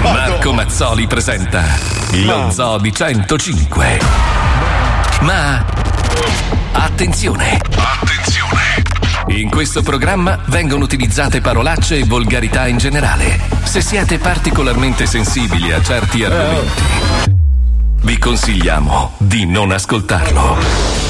Marco Mazzoli presenta lo Zoo di 105. Ma attenzione! Attenzione! In questo programma vengono utilizzate parolacce e volgarità in generale. Se siete particolarmente sensibili a certi argomenti, vi consigliamo di non ascoltarlo.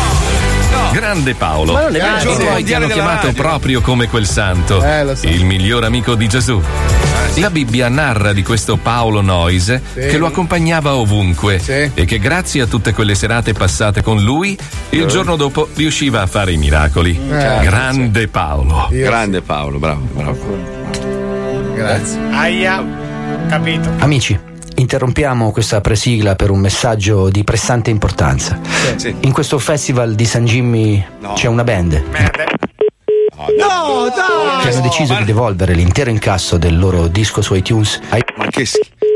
Grande Paolo. Ma non è vero. I tuoi ti hanno Mondiale della chiamato radio. proprio come quel santo, Eh, lo so. il miglior amico di Gesù. La Bibbia narra di questo Paolo Noise Sì. che lo accompagnava ovunque e che grazie a tutte quelle serate passate con lui, il giorno dopo riusciva a fare i miracoli. certo, Grande Paolo. Grande Paolo, bravo, bravo. Grazie. Aia, capito. Amici, interrompiamo questa presigla per un messaggio di pressante importanza. In questo festival di San Jimmy c'è una band. No, che hanno deciso di devolvere l'intero incasso del loro disco su iTunes ai... Ma che,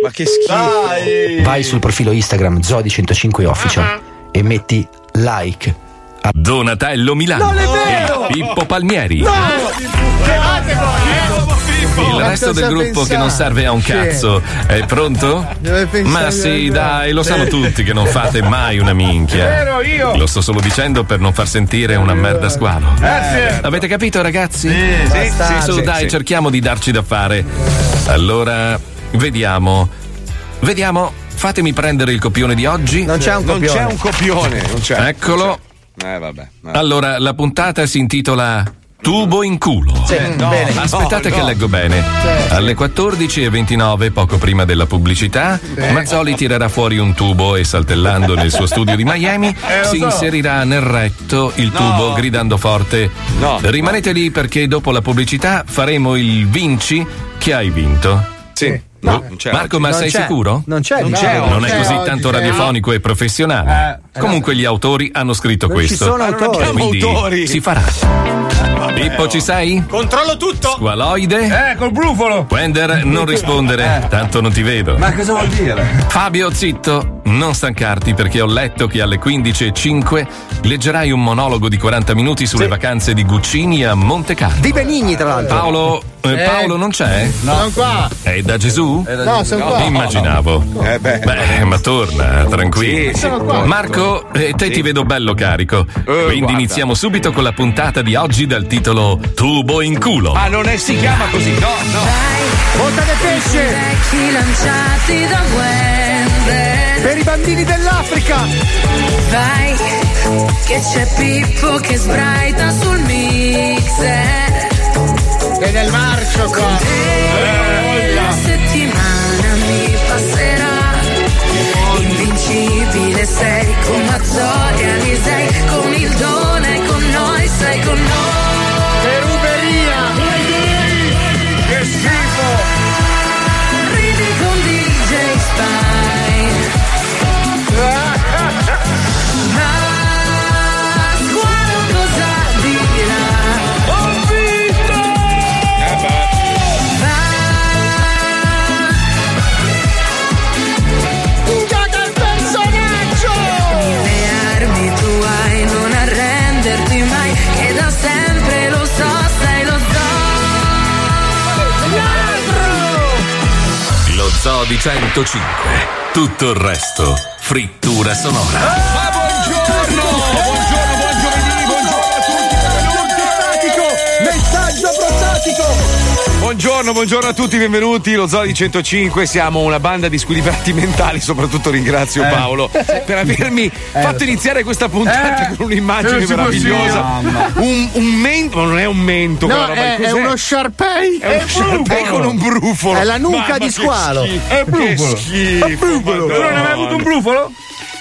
ma che schifo! Vai sul profilo Instagram Zodi105 Official e metti like a Donatello Milano Non è vero! e Pippo Palmieri. Levate voi, Il resto del gruppo che non serve a un cazzo è pronto? Pensare Ma sì, dai, lo sanno tutti che non fate mai una minchia. Vero, io. Lo sto solo dicendo per non far sentire una merda squalo. Grazie. Avete capito, ragazzi? sì, sì, su, sì, dai, sì. cerchiamo di darci da fare. Allora, vediamo. Vediamo, fatemi prendere il copione di oggi. Non c'è un Non copione. c'è un copione, non c'è. Eccolo. Eh, vabbè. Allora, la puntata si intitola Tubo in culo. Sì, no, bene. Aspettate no, che no. leggo bene. Alle 14.29, poco prima della pubblicità, Mazzoli tirerà fuori un tubo e saltellando nel suo studio di Miami lo si so. inserirà nel retto il tubo gridando forte. No. Rimanete lì perché dopo la pubblicità faremo il vinci che hai vinto. Sì. Non c'è Marco, ma Non sei c'è. sicuro? Non c'è, Non no, c'è, Non è c'è così tanto sì. radiofonico e professionale. Comunque gli autori hanno scritto Non ci questo. sono autori. E quindi autori. si farà. Pippo, ci sei? Controllo tutto. Squaloide? Eh, col brufolo. Wender, non rispondere, tanto non ti vedo. Ma cosa vuol dire? Fabio, zitto, non stancarti perché ho letto che alle 15.05 leggerai un monologo di 40 minuti sulle vacanze di Guccini a Monte Carlo. Di Benigni, tra l'altro. Paolo, eh, Paolo non c'è? Sono qua. È da Gesù? No, sono qua. Immaginavo. Eh beh. Beh, ma torna, tranquillo. Sì, sì. Marco, eh, te ti vedo bello carico. Quindi guarda. iniziamo subito con la puntata di oggi dal titolo Tubo in culo. Ah, non è, si chiama così, no, no. Volta del pesce. Vecchi lanciati da Per i bambini dell'Africa. Vai Che c'è Pippo che sbraita sul mixer Che nel marcio qua. E la settimana Invincibile sei con Mazzoli e Alisei Con il dono e con noi sei con noi Per Uberia. Che schifo. Lo Zoo di 105. Tutto il resto, frittura sonora. Buongiorno, buongiorno a tutti, benvenuti. Lo Zoo di 105, siamo una banda di squilibrati mentali. Soprattutto ringrazio Paolo per avermi fatto iniziare questa puntata Eh, con un'immagine meravigliosa. Un, un mento, ma non è un mento, No, è, è uno Sharpei. È uno Sharpei con un brufolo. È la nuca Mamma, di che squalo. schifo, È Che brufolo. schifo. Tu non hai mai avuto un brufolo?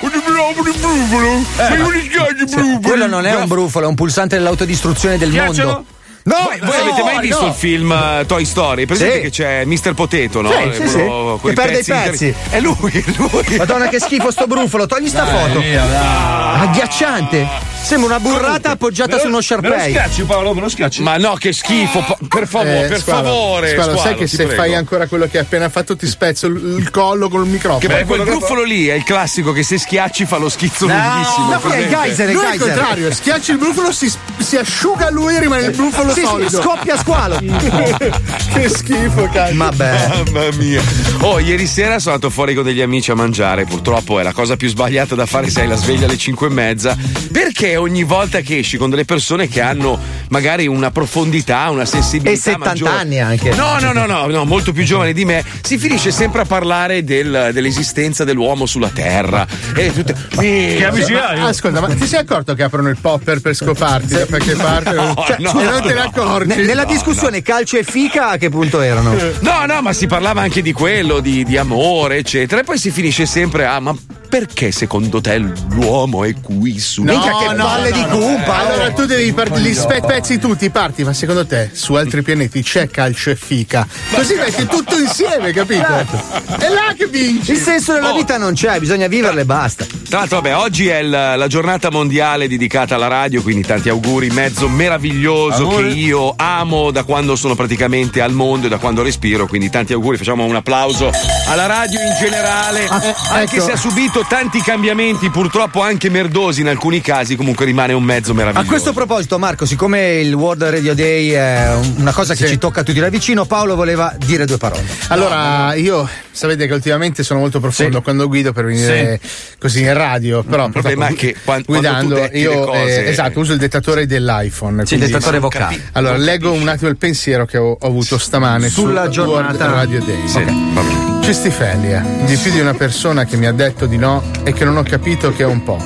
Un brufolo? Ma non mi piace brufolo. Quello non è un brufolo, è un pulsante dell'autodistruzione del Piacciono? mondo. No, Voi, voi avete mai visto no. il film uh, Toy Story? Presente Sì. che c'è Mr. Potato, no? Sì, Eh, sì, sì. quello Che perde i inter- pezzi. È lui, è lui. Madonna che schifo sto brufolo, togli sta foto. Agghiacciante. Sembra una burrata appoggiata su uno Me lo schiacci Paolo, me lo schiacci. Ma no, che schifo. pa- Per favore, Eh, per Squalo, favore. Squalo, sai Squalo, che ti se prego. fai ancora quello che hai appena fatto ti spezzo il, il collo col microfono. Che poi Beh, quel che gruffolo lì è il classico che se schiacci fa lo schizzo lunghissimo. No, qui è il geyser, è il Lui è il geyser. contrario, schiacci il brufolo, si, si asciuga lui e rimane il brufolo Sì, sì, solido. scoppia squalo. che schifo, cazzo. Vabbè. Mamma mia. Oh, ieri sera sono andato fuori con degli amici a mangiare. Purtroppo è la cosa più sbagliata da fare se hai la sveglia alle 5 e mezza. Perché ogni volta che esci con delle persone che hanno magari una profondità, una sensibilità. E 70 maggiore- anni anche. No, no, no, no, no, molto più giovani di me. Si finisce sempre a parlare del- dell'esistenza dell'uomo sulla Terra. E tutte. Che amici hai? Ma, ascolta, ma ti sei accorto che aprono il popper per scoparti da qualche parte? No, Cioè, no. e non te ne accorgi? Ne- nella discussione calcio e fica a che punto erano? No, no, ma si parlava anche di quello, di, di amore, eccetera. E poi si finisce sempre a. Ma perché secondo te l'uomo è qui su? Minchia, che palle di cumpa. Allora tu devi part- li spe- pezzi tutti, parti, ma secondo te su altri pianeti c'è calcio e fica? Così metti tutto insieme, capito? È là che vinci. Il senso della Oh. vita non c'è, bisogna viverla e basta. Tra l'altro, vabbè, oggi è il- la giornata mondiale dedicata alla radio, quindi tanti auguri, mezzo meraviglioso Auguri. che io amo da quando sono praticamente al mondo e da quando respiro, quindi tanti auguri, facciamo un applauso alla radio in generale, anche ecco. se ha subito tanti cambiamenti, purtroppo anche merdosi in alcuni casi, comunque rimane un mezzo A meraviglioso. questo proposito, Marco, siccome il World Radio Day è un- una cosa che Sì. ci tocca tutti da vicino, Paolo voleva dire due parole. Allora, io sapete che ultimamente sono molto profondo quando guido per venire così in radio, però Il problema è che quan- quando guidando tu detti io le cose- eh, esatto, uso il dettatore dell'iPhone. Sì, il dettatore vocale. Allora, leggo un attimo il pensiero che ho, ho avuto stamane Sulla sul giornata- World Radio Day. Sì, va bene. Cestifelia, di più di una persona che mi ha detto di no e che non ho capito che è un po'.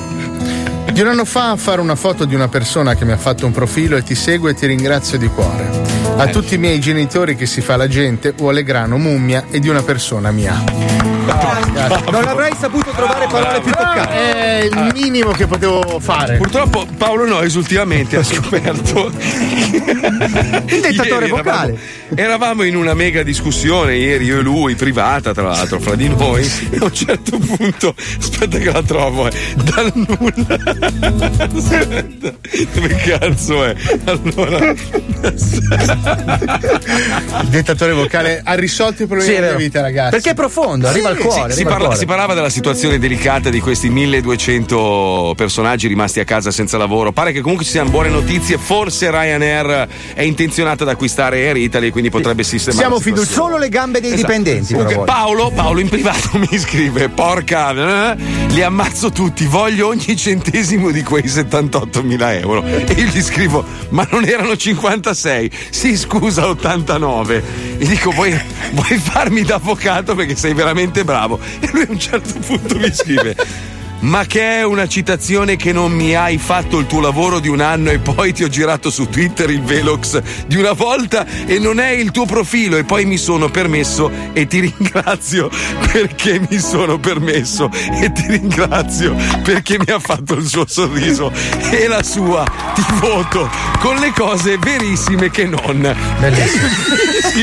Di un anno fa a fare una foto di una persona che mi ha fatto un profilo e ti segue e ti ringrazio di cuore. A tutti i miei genitori che si fa la gente, vuole grano, mummia e di una persona mia. Non avrei saputo trovare parole più toccanti. È il minimo che potevo fare. Purtroppo Paolo Noyes ultimamente ha scoperto Il dettatore Ieri vocale. Eravamo, eravamo in una mega discussione ieri, io e lui, privata tra l'altro, fra di noi. E a un certo punto, aspetta che la trovo, eh, dal nulla. Aspetta, dove cazzo è? Allora, Il dettatore vocale ha risolto i problemi Sì, della vita, ragazzi. Perché è profondo, arriva al cuore. si, arriva al parla- cuore. si parlava della situazione delicata di questi 1200 personaggi rimasti a casa senza lavoro. Pare che comunque ci siano buone notizie. Forse Ryanair è intenzionata ad acquistare Air Italy, quindi potrebbe sistemare. Siamo situazione. Solo le gambe dei Esatto. dipendenti. Comunque. Paolo, Paolo in privato mi scrive: Porca, eh, li ammazzo tutti, voglio ogni centesimo di quei 78.000 euro. E io gli scrivo: Ma non erano 56? Sì, scusa, 89. Gli dico: Vuoi, vuoi farmi da avvocato perché sei veramente bravo? E lui a un certo punto mi scrive. Ma che è una citazione che non mi hai fatto il tuo lavoro di un anno e poi ti ho girato su Twitter il Velox di una volta e non è il tuo profilo e poi mi sono permesso e ti ringrazio perché mi sono permesso e ti ringrazio perché mi ha fatto il suo sorriso e la sua ti voto con le cose verissime che non. Bellissimo.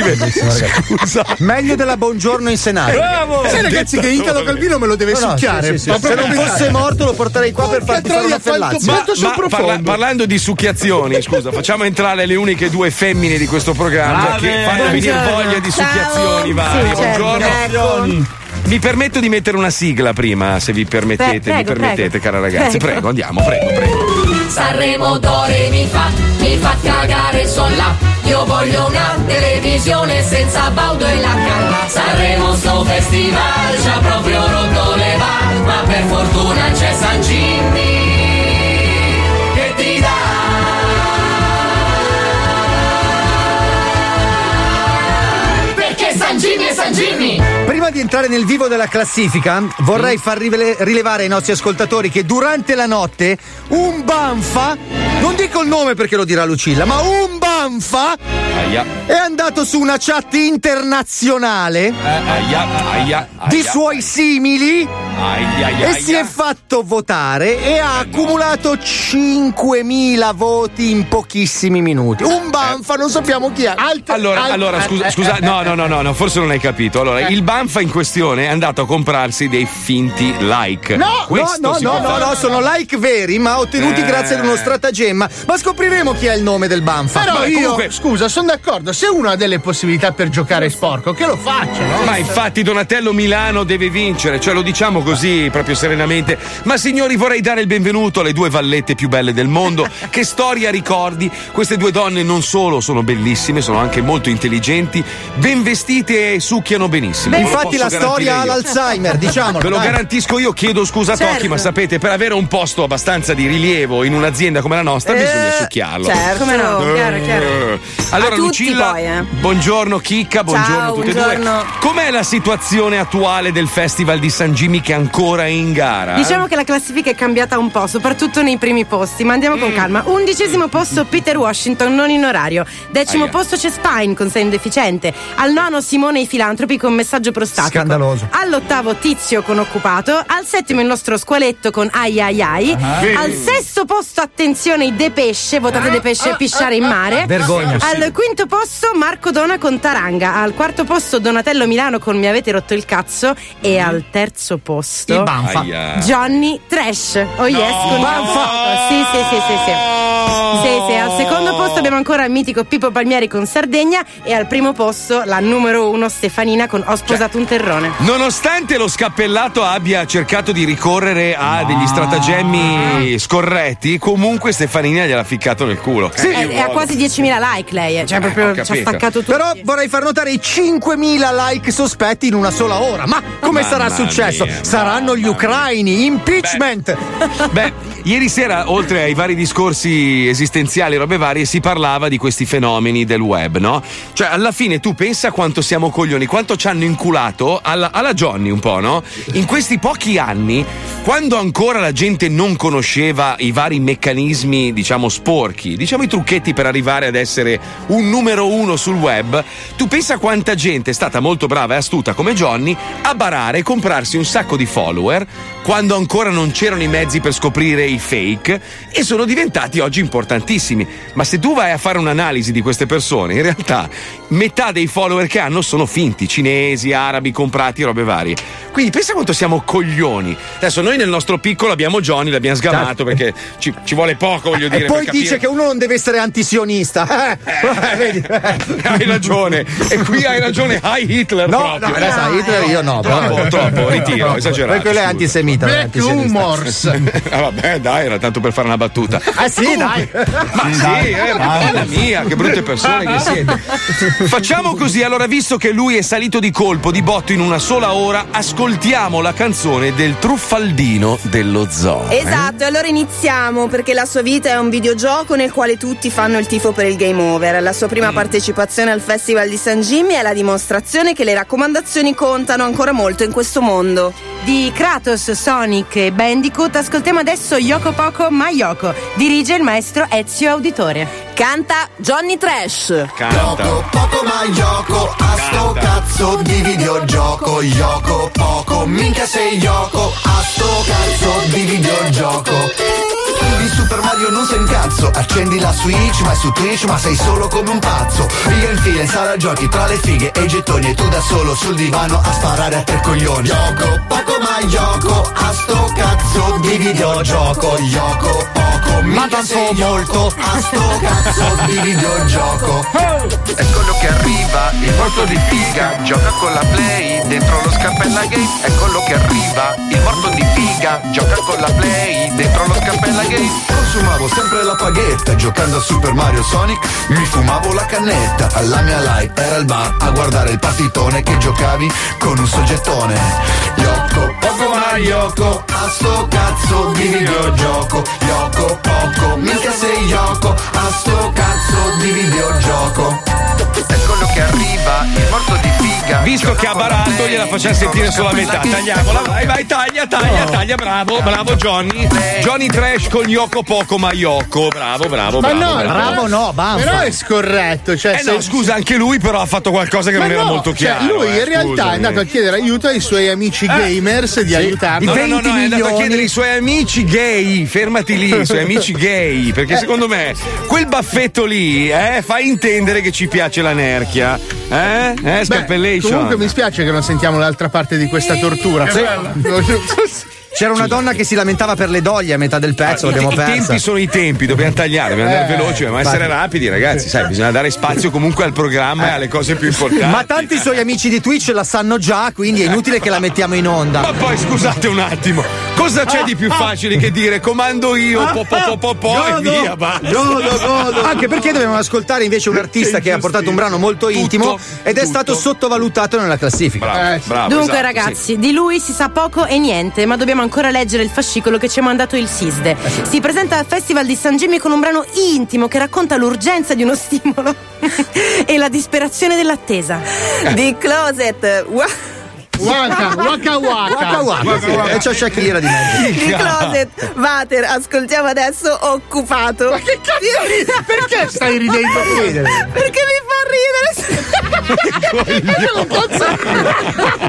Bellissimo, scusa. Meglio della buongiorno in Senato. Bravo! Sai ragazzi che Italo Calvino me lo deve No, no, succhiare. sì, sì, Ma sì. Fosse morto lo porterei qua per farti fare una fellazia. Molto sul profondo. parla- parlando di succhiazioni, scusa, facciamo entrare le uniche due femmine di questo programma Brave. che fanno venire voglia di succhiazioni varie. Sì, certo. Buongiorno. Mi permetto di mettere una sigla prima, se vi permettete, Pre- mi prego, permettete, prego. cara ragazzi. Prego. Prego, andiamo, prego, prego. Sanremo Dore mi fa, mi fa cagare son là. Io voglio una televisione senza baudo e la canna. Sanremo sto festival ci proprio rotto le balle, ma per fortuna c'è San Jimmy San Jimmy è San Jimmy! Prima di entrare nel vivo della classifica, vorrei far rivele- rilevare ai nostri ascoltatori che durante la notte un banfa, non dico il nome perché lo dirà Lucilla, ma un banfa Aia, è andato su una chat internazionale aia, aia, di aia, suoi simili aia, aia, e si è aia. fatto votare e ha accumulato 5.000 voti in pochissimi minuti. Un banfa, non sappiamo chi è. Allora, allora, scusa, scusa, no, no, no, no, no, forse non hai capito. Allora, il banfa in questione è andato a comprarsi dei finti like. No, Questo no, no, no, fare. no, sono like veri, ma ottenuti Eh. grazie ad uno stratagemma. Ma scopriremo chi è il nome del Banfa. Però Vabbè, io, comunque- scusa, sono d'accordo. Se uno ha delle possibilità per giocare sporco, che lo faccia, no? Ma infatti Donatello Milano deve vincere, cioè lo diciamo così proprio serenamente. Ma signori vorrei dare il benvenuto alle due vallette più belle del mondo. che storia ricordi? Queste due donne non solo sono bellissime, sono anche molto intelligenti, ben vestite e succhiano benissimo. Lo Infatti la storia ha l'Alzheimer, diciamolo. Ve lo dai. garantisco io, chiedo scusa a Tocchi, Certo. ma sapete, per avere un posto abbastanza di rilievo in un'azienda come la nostra bisogna succhiarlo. Certo. Come no, chiaro, chiaro. Eh. Allora, A tutti Lucilla, poi, eh. buongiorno Chicca, buongiorno Ciao, a tutte e buongiorno. due. Com'è la situazione attuale del Festival di San Jimmy che è ancora in gara? Diciamo che la classifica è cambiata un po', soprattutto nei primi posti, ma andiamo Mm. con calma. Undicesimo posto Peter Washington, non in orario. Decimo Aia. posto c'è Spine con segno deficiente. Al nono Simone i filantropi con messaggio prostatico. Scandaloso. All'ottavo Tizio con occupato. Al settimo il nostro squaletto con ai ai ai. Al sesto posto attenzione i De Pesce, votate De Pesce pisciare in mare. Vergogna. Al quinto posto Marco Dona con Taranga. Al quarto posto Donatello Milano con Mi avete rotto il cazzo. E al terzo posto Il Banfa. Aia. Johnny Trash. Oh yes, con Banfa. Sì, sì, sì, sì, sì. Sì, sì, al secondo posto abbiamo ancora il mitico Pippo Palmieri con Sardegna e al primo posto la numero uno Stefanina con Ho sposato un terrone. Nonostante lo scappellato abbia cercato di ricorrere a degli stratagemmi scorretti, comunque Stefanina gliel'ha ficcato nel culo. È, è a quasi 10.000 like lei, eh, cioè ho proprio ci ha capito. staccato tutto. Però vorrei far notare i 5.000 like sospetti in una sola ora. Ma come Mamma sarà successo? mia, Saranno gli ucraini, impeachment. Beh, ieri sera, oltre ai vari discorsi esistenziali e robe varie, si parlava di questi fenomeni del web, no? Cioè, alla fine tu pensa quanto siamo coglioni, quanto ci hanno inculato alla, alla Johnny un po', no? In questi pochi anni, quando ancora la gente non conosceva i vari meccanismi, diciamo, sporchi, diciamo i trucchetti per arrivare ad essere un numero uno sul web, tu pensa quanta gente è stata molto brava e astuta come Johnny a barare e comprarsi un sacco di follower quando ancora non c'erano i mezzi per scoprire i fake e sono diventati oggi importantissimi. Ma se tu vai a fare un'analisi di queste persone, in realtà metà dei follower che hanno sono finti, cinesi, arabi, comprati, robe varie. Quindi pensa quanto siamo coglioni. Adesso noi nel nostro piccolo abbiamo Johnny, l'abbiamo sgamato perché ci, ci vuole poco, voglio dire. E poi per dice capire- che uno non deve essere antisionista. Eh, vedi? hai ragione. E qui hai ragione, hai Hitler. No, proprio. no, adesso Hitler io no. Troppo, però- troppo, ritiro, Troppo. esagerato, Poi quello è antisemita. Black humors. Ah, vabbè, dai, era tanto per fare una battuta. Ah sì, dai. Ma sì, eh, madonna mia, che brutte persone che siete. Facciamo così, allora, visto che lui è salito di colpo, di botto in una sola ora, ascoltiamo la canzone del truffaldino dello zoo. eh? Esatto, e allora iniziamo perché la sua vita è un videogioco nel quale tutti fanno il tifo per il game over. La sua prima partecipazione al Festival di San Jimmy è la dimostrazione che le raccomandazioni contano ancora molto in questo mondo. Di Kratos, Sonic e Bandicoot ascoltiamo adesso Yoko Poco Ma Yoko. Dirige il maestro Ezio Auditore. Canta Johnny Trash. Canta. Poco ma Yoko, a sto cazzo di videogioco Yoko poco, minchia sei Yoko, a sto cazzo di videogioco di Super Mario non sei un cazzo. Accendi la Switch ma è su Twitch ma sei solo come un pazzo. Figa in fila in sala giochi tra le fighe e i gettoni E tu da solo sul divano a sparare a tre coglioni. Gioco poco ma Yoko A sto cazzo di videogioco. Yoko poco Mica sei molto. A sto cazzo di videogioco. Eccolo che arriva, il morto di figa Gioca con la play, dentro lo scappella gay Eccolo che arriva, il morto di figa Gioca con la play, dentro lo scappella gay Consumavo sempre la paghetta Giocando a Super Mario Sonic Mi fumavo la cannetta. Alla mia live era il bar A guardare il partitone Che giocavi con un soggettone. Yoko, poco ma Yoko A sto cazzo di videogioco. Yoko, poco Mica sei Yoko A sto cazzo di videogioco. Eccolo che arriva, il morto di figa. Visto che ha barato, gliela facciamo sentire solo a metà. Tagliamola, vai, vai, taglia, taglia, taglia, bravo, bravo Johnny. Johnny Trash con Yoko Poco ma Yoko. Bravo, bravo, Ma bravo. no, bravo. Bravo no, Banfa. Però è scorretto. Cioè, Eh se- no, scusa, anche lui però ha fatto qualcosa che Ma non era no, molto cioè, chiaro. lui eh, in realtà scusami. è andato a chiedere aiuto ai suoi amici gamers di aiutarlo. No, no, no, 20 no, è andato a milioni. chiedere ai suoi amici gay, fermati lì, i suoi amici gay, perché secondo me quel baffetto lì eh, fa intendere che ci piace la nerchia. Eh? Eh, Beh, scappellation. comunque mi spiace che non sentiamo l'altra parte di questa tortura. Sì. C'era una donna che si lamentava per le doglie a metà del pezzo, I, l'abbiamo i persa. tempi sono i tempi, dobbiamo tagliare, dobbiamo andare Eh, veloci, ma essere rapidi, ragazzi, sai, bisogna dare spazio comunque al programma e alle cose più importanti. Ma tanti suoi amici di Twitch la sanno già, quindi è inutile che la mettiamo in onda. Ma poi scusate un attimo, cosa c'è di più facile che dire comando io, po po po po po e Godo, via, basta. godo, godo. Anche perché dobbiamo ascoltare invece un artista che ha portato un brano molto intimo ed è stato sottovalutato nella classifica. Bravo, bravo, Dunque, esatto, ragazzi, di lui si sa poco e niente, ma dobbiamo ancora leggere il fascicolo che ci ha mandato il SISDE. Si presenta al Festival di San Jimmy con un brano intimo che racconta l'urgenza di uno stimolo e la disperazione dell'attesa. Di Closet. Wa- Waka, waka, waka. Waka waka, sì. E c'è Shakira di mezzo. Di Closet. Vater, ascoltiamo adesso Occupato. Ma che cazzo Perché stai ridendo? Perché mi fa ridere.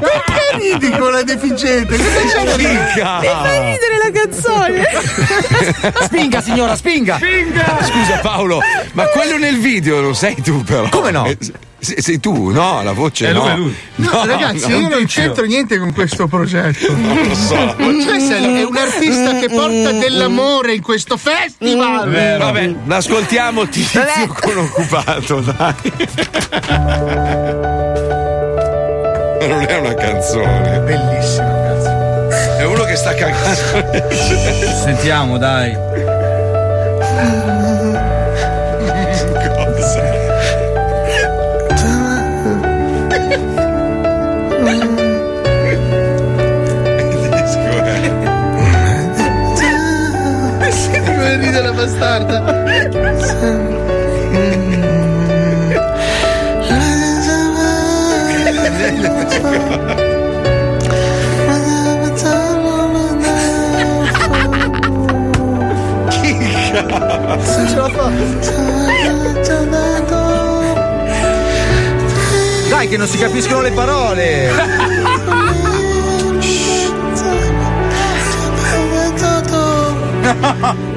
Perché ridi con la deficiente? Cosa c'è da? Mi fa ridere la canzone. Spinga, signora, spinga! Scusa Paolo, ma quello nel video lo sei tu però. Come no? Eh, se- sei tu, no? La voce È no. lui, è lui. No, ragazzi, io non c'entro niente con questo progetto. Non lo so. Questo è un artista che porta dell'amore in questo festival. Vabbè, l'ascoltiamo tizio con occupato, dai. Non è una canzone. Bellissimo, cazzo. È uno che sta cagando. Sentiamo, dai. La bastarda. Dai, che non si capiscono le parole!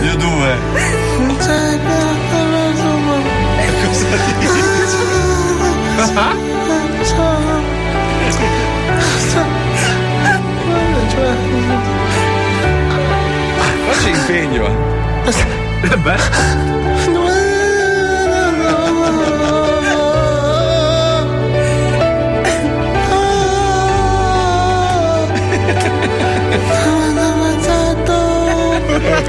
Io due. Ma c'è impegno.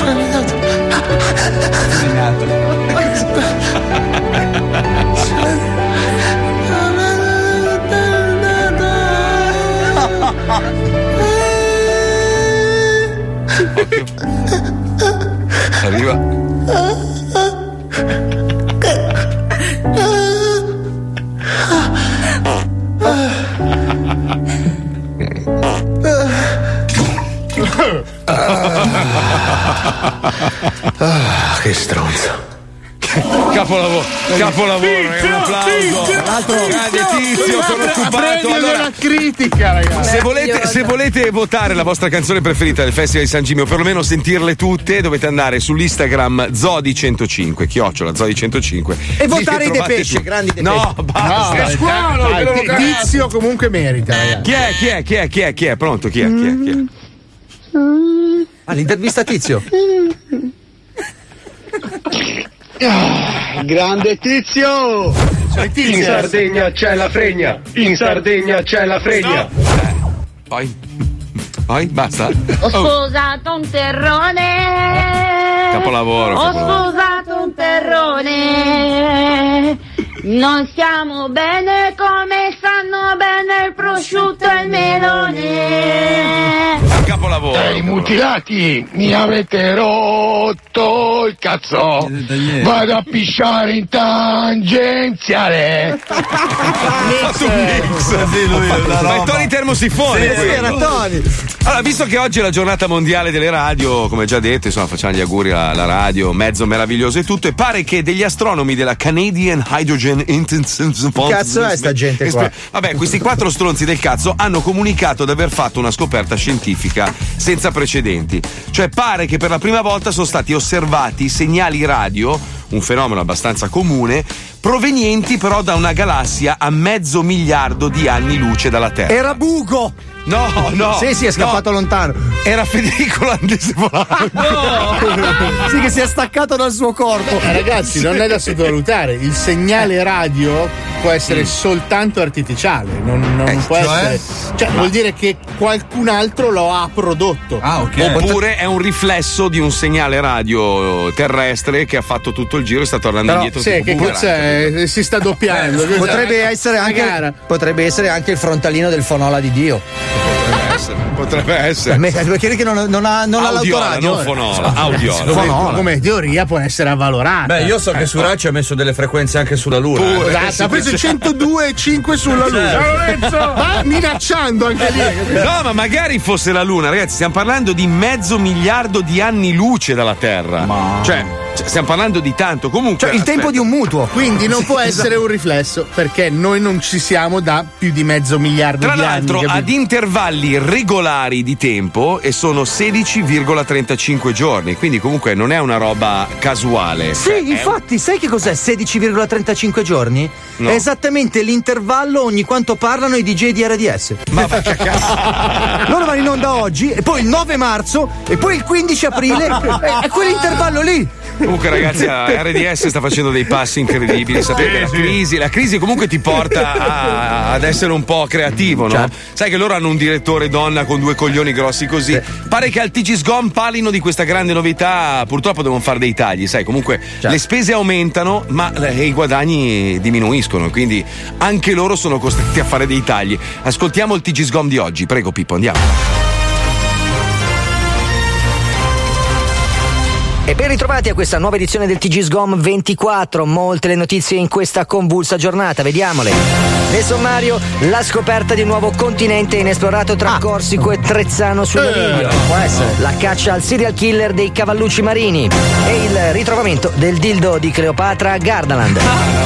Arriva. Capolavoro, capolavoro, è un applauso. Grande tizio, con occupato. Premio Allora, critica, ragazzi. se volete, se volete votare la vostra canzone preferita del Festival di San Gimio, o perlomeno sentirle tutte, dovete andare sull'Instagram Zodi105, chiocciola Zodi105. E votare i tu- grandi Depesce. No, basta. dai, squalo, dai, cazzo. Tizio comunque merita, ragazzi. Chi è? Chi è? Chi è? Chi è? Chi è? Pronto? Chi è? Chi è? Chi è? Ah, l'intervista a tizio. Grande tizio! In Sardegna c'è la fregna! In Sardegna c'è la fregna! Poi? Poi? Basta? Ho sposato un terrone. Capolavoro, Ho capolavoro. sposato un terrone. Non stiamo bene come stanno bene il prosciutto e il melone. Capolavoro. Dai mutilati mi avete rotto il cazzo! Vado a pisciare in tangenziale! fatto un mix. Ma è Tony Termosifone. Sì, sì, era Tony. Allora, visto che oggi è la giornata mondiale delle radio, come già detto, insomma, facciamo gli auguri alla radio, mezzo meraviglioso e tutto, e pare che degli astronomi della Canadian Hydrogen Intensive Cazzo è sta gente qua? Vabbè, questi quattro stronzi del cazzo hanno comunicato di aver fatto una scoperta scientifica senza precedenti. Cioè pare che per la prima volta sono stati osservati segnali radio, un fenomeno abbastanza comune, provenienti però da una galassia a mezzo miliardo di anni luce dalla Terra. Era Bugo! No, no. Sì, sì, è scappato no. lontano. Era Federico Landese sì, che si è staccato dal suo corpo. Eh, ragazzi, non è da sottovalutare. Il segnale radio può essere soltanto artificiale, non, non può cioè? essere. Cioè, Ma- vuol dire che qualcun altro lo ha prodotto. Ah, Oppure è un riflesso di un segnale radio terrestre che ha fatto tutto il giro e sta tornando Però, indietro. sì, che cos'è? Si sta doppiando. Cos'è? Potrebbe essere, anche, potrebbe essere anche il frontalino del fonola di Dio. Potrebbe essere. Potrebbe essere. Me- Perché che non, non ha, non ha Audiola, l'autoradio. non fonola, audiola. Come, come teoria può essere avvalorata. Beh, io so che Suracci ha messo delle frequenze anche sulla Luna. eh. Esatto, ha preso 102,5 sulla Luna. Ciao, Lorenzo! Va minacciando anche lì. No, ma magari fosse la Luna, ragazzi. Stiamo parlando di mezzo miliardo di anni luce dalla Terra. Cioè, cioè, stiamo parlando di tanto. Comunque. Cioè, il tempo aspetta. di un mutuo. Quindi non Sì, può essere esatto. un riflesso perché noi non ci siamo da più di mezzo miliardo Tra di l'altro, anni. ad capito? intervalli regolari di tempo e sono 16,35 giorni. Quindi, comunque, non è una roba casuale. Sì, Cioè, infatti, sai che cos'è 16,35 giorni? No. È esattamente l'intervallo ogni quanto parlano i DJ di RDS. Ma va che cazzo. Loro vanno in onda oggi, e poi il 9 marzo, e poi il 15 aprile. è quell'intervallo lì. Comunque, ragazzi, RDS sta facendo dei passi incredibili. Sapete, la crisi, la crisi comunque ti porta a- ad essere un po' creativo, no? Certo. Sai che loro hanno un direttore donna con due coglioni grossi così. Pare che al TG Sgom parlino di questa grande novità. Purtroppo devono fare dei tagli, sai. Comunque le spese aumentano, ma eh, i guadagni diminuiscono. Quindi anche loro sono costretti a fare dei tagli. Ascoltiamo il TG Sgom di oggi. Prego, Pippo, andiamo. E ben ritrovati a questa nuova edizione del TG Sgom 24. Molte le notizie in questa convulsa giornata, vediamole. Nel sommario, la scoperta di un nuovo continente inesplorato tra Corsico e Trezzano sul Naviglio. può essere. La caccia al serial killer dei cavallucci marini. E il ritrovamento del dildo di Cleopatra a Gardaland.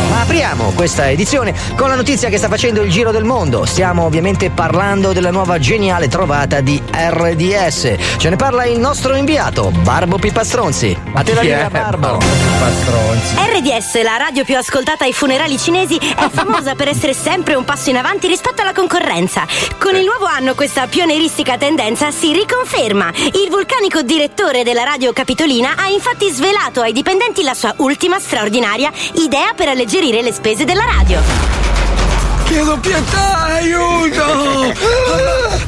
Ma apriamo questa edizione con la notizia che sta facendo il giro del mondo. Stiamo ovviamente parlando della nuova geniale trovata di RDS. Ce ne parla il nostro inviato, Barbo Pipastronzi. A te la? Barbo. Pastronzi. RDS, la radio più ascoltata ai funerali cinesi, è famosa per essere sempre un passo in avanti rispetto alla concorrenza. Con il nuovo anno questa pioneristica tendenza si riconferma. Il vulcanico direttore della radio capitolina ha infatti svelato ai dipendenti la sua ultima straordinaria idea per alleggerire le spese della radio. Chiedo pietà, aiuto!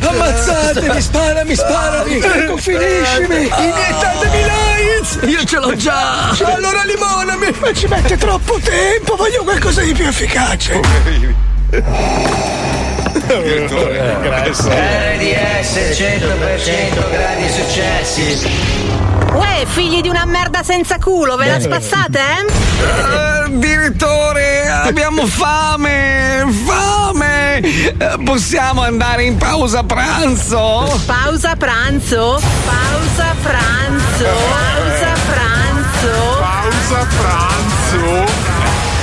Ammazzatemi, sparami, sparami! Ecco, finiscimi! Iniettatemi l'AIDS! Io ce l'ho già! Allora limonami! Ma ci mette troppo tempo, voglio qualcosa di più efficace! RDS 100% grandi successi. Uè, figli di una merda senza culo, ve la spassate, eh? direttore, abbiamo fame! Fame! Eh, Possiamo andare in pausa pranzo? Pausa pranzo? Pausa pranzo? Pausa pranzo? Pausa pranzo?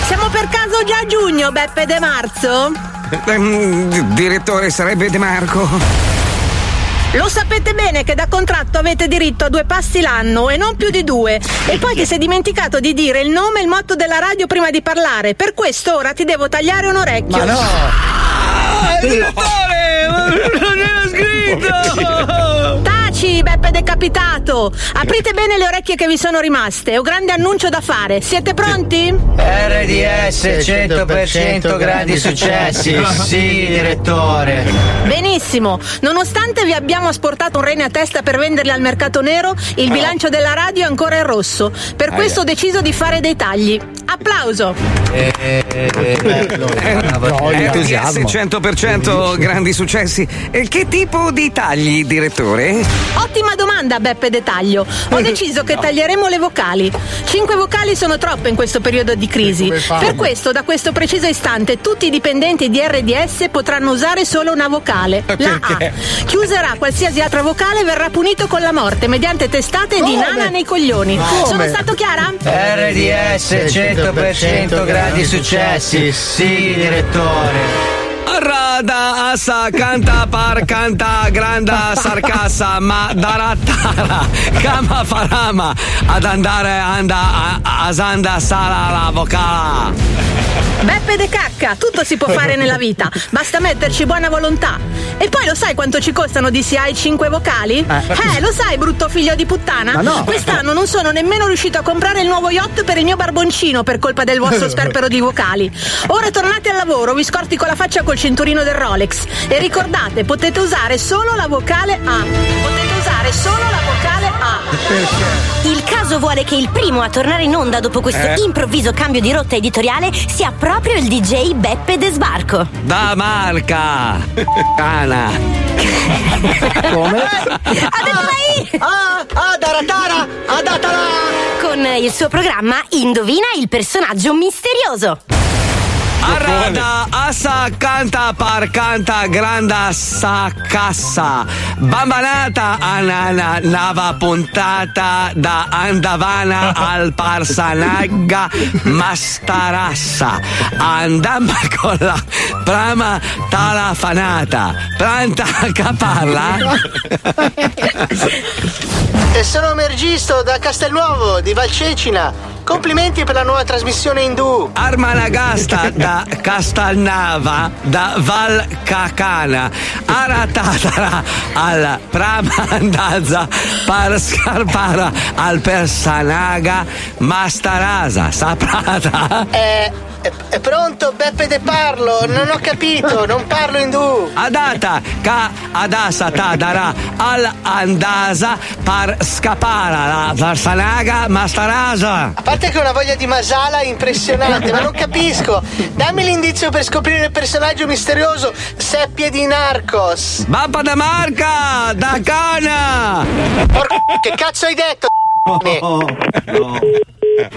Siamo per caso già a giugno, Beppe De Marzo? Direttore, sarebbe De Marco. Lo sapete bene che da contratto avete diritto a due passi l'anno e non più di due. E poi ti sei dimenticato di dire il nome e il motto della radio prima di parlare. Per questo ora ti devo tagliare un orecchio. Ma no! Ah, direttore! Non era scritto! Taci, Beppe decapitato! Aprite bene le orecchie che vi sono rimaste. Ho un grande annuncio da fare. Siete pronti? RDS 100% grandi successi. Sì, direttore. Benissimo, nonostante vi abbiamo asportato un rene a testa per venderli al mercato nero, il bilancio della radio è ancora in rosso. Per questo ho deciso di fare dei tagli. Applauso! RDS 100% grandi successi. E che tipo di tagli, direttore? Ottima domanda, Beppe Dettaglio. Ho deciso che taglieremo le vocali. Cinque vocali sono troppe in questo periodo di crisi. Per questo, da questo preciso istante, tutti i dipendenti di RDS potranno usare solo una vocale, la A. Chi userà qualsiasi altra vocale verrà punito con la morte mediante testate di Come? nana nei coglioni. Come? Sono stato chiara? RDS 100% grandi successi. Sì, direttore. Arrada, assa, canta, par, canta, granda, sarcassa, ma darattara, kama farama, ad andare, anda, a- asanda, sala, la vocala. Beppe de cacca, tutto si può fare nella vita, basta metterci buona volontà. E poi lo sai quanto ci costano DCI 5 vocali? Eh, lo sai, brutto figlio di puttana? Ma no. Quest'anno non sono nemmeno riuscito a comprare il nuovo yacht per il mio barboncino per colpa del vostro sperpero di vocali. Ora tornate al lavoro, vi scorti con la faccia col cinturino del Rolex. E ricordate, potete usare solo la vocale A. Potete usare solo la vocale A. Il caso vuole che il primo a tornare in onda dopo questo Eh? improvviso cambio di rotta editoriale sia proprio il DJ Beppe De Sbarco. Da marca, cana. Come? Ah, ah, daratara, adatara! Con il suo programma Indovina il personaggio misterioso. Arrada, assa, canta, par, canta, granda, sa, cassa. Bambanata, anana, nava puntata, da andavana al parsanagga, mastarassa. Andamba con la prama talafanata. Planta caparla? E sono Mergisto da Castelnuovo, di Valcecina. Complimenti per la nuova trasmissione indù. Armanagasta da Castelnava da Val Cacana Aratatara al Pramandazza par Scarpara al Persanaga Mastarasa Saprata. Eh, è, è pronto Beppe De Parlo? Non ho capito, non parlo indù. Adata ca adasa tadara al andasa par scapara la Persanaga Mastarasa A parte che ho una voglia di masala impressionante, ma non capisco. Dammi l'indizio per scoprire il personaggio misterioso Seppie di Narcos. Mappa da Marca da Cana Porco, che cazzo hai detto?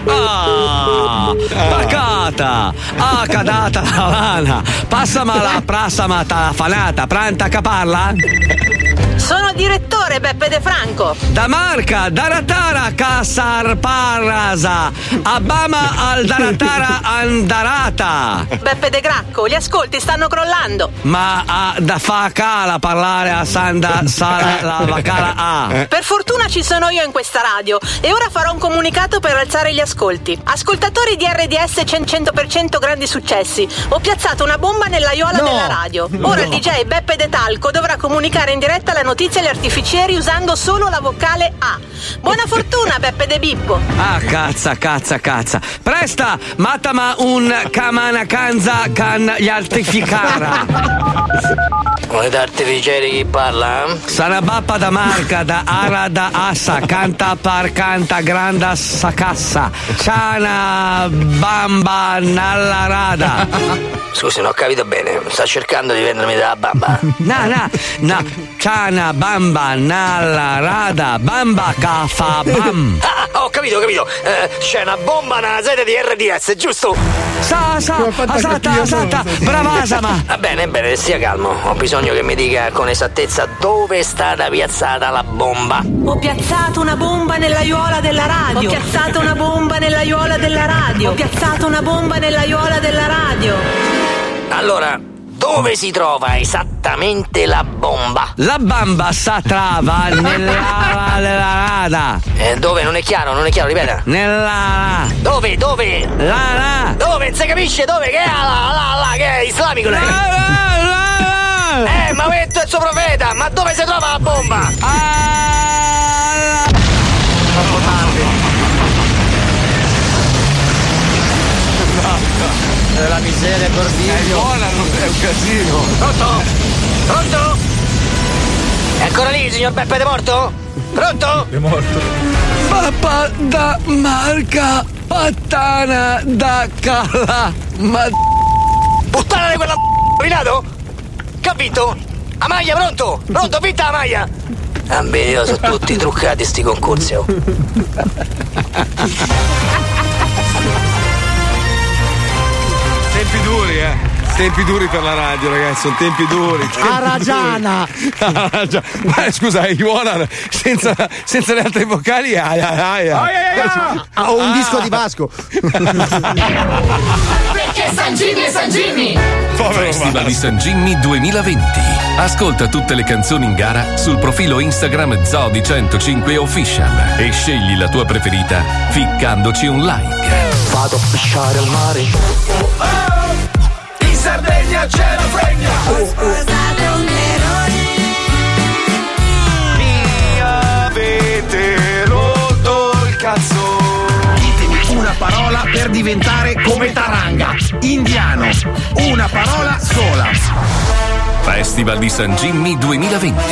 Ah, pacata! Ah, cadata la lana! Passama la prassama talafanata, pranta caparla? Sono direttore Beppe De Franco. Da Marca, Daratara, Casar Parrasa, Abama al Daratara Andarata. Beppe De Gracco, gli ascolti stanno crollando. Ma ah, da fa cala parlare a Sanda Sala la Vacala A. Per fortuna ci sono io in questa radio e ora farò un comunicato per alzare gli ascolti. Ascoltatori di RDS 100% grandi successi. Ho piazzato una bomba nell'aiola No. della radio. Ora il DJ Beppe De Talco dovrà comunicare in diretta la notizia agli artificieri usando solo la vocale A. Buona fortuna Beppe De Bippo. Ah, cazza, cazza, cazza. Presta, matama un camana canza can gli artificara. Come d'artificieri chi parla? Sarabappa da marca, da ara da assa, canta par canta granda sacassa, ciana bamba nalla rada. Scusi, non ho capito bene. Sta cercando di vendermi della bamba. Na na na ciana bamba nalla rada, bamba cafa bam. Ah, ho capito, ho capito. Eh, c'è una bomba nella sede di RDS, giusto? Sa, sa, asata, asata, bravasama. Va bene, bene, stia calmo. Ho bisogno che mi dica con esattezza dove è stata piazzata la bomba. Ho piazzato una bomba nell'aiuola della radio. Ho piazzato una bomba nell'aiuola della radio. Ho piazzato una bomba nell'aiuola della radio. Allora, dove si trova esattamente la bomba? La bamba sa trava nella, nella rada. Eh, dove? Non è chiaro, non è chiaro, ripeta. Nella. Dove? Dove? La la. Dove? Non si capisce dove? Che è? La, la, la, che è islamico lei? Eh, ma detto il suo profeta, ma dove si trova la bomba? Troppo La miseria, Cordiglio. È buona, non è un casino. Pronto? Pronto? È ancora lì il signor Beppe De Morto? Pronto? È morto. Papà da marca, pattana da cala, ma Puttana di quella rovinato? Che ha vinto? Amaya, pronto? Pronto, vinta Amaya? Ambedeo, sono tutti truccati sti concorsi. Tempi duri, eh. tempi duri per la radio, ragazzi, sono tempi duri. tempi Aragiana. duri. Aragia- Ma scusa, Iona senza, senza le altre vocali. ai, ai, ai, ai. Ah, ho un Ah. disco di Vasco. Perché San Jimmy è San Jimmy! Festival di San Jimmy 2020. Ascolta tutte le canzoni in gara sul profilo Instagram Zodi 105 Official e scegli la tua preferita ficcandoci un like. Vado a pisciare al mare. In Sardegna c'è la fregna! Mi avete rotto il cazzo. Ditemi una parola per diventare come Taranga. Indiano. Una parola sola. Festival di San Jimmy 2020.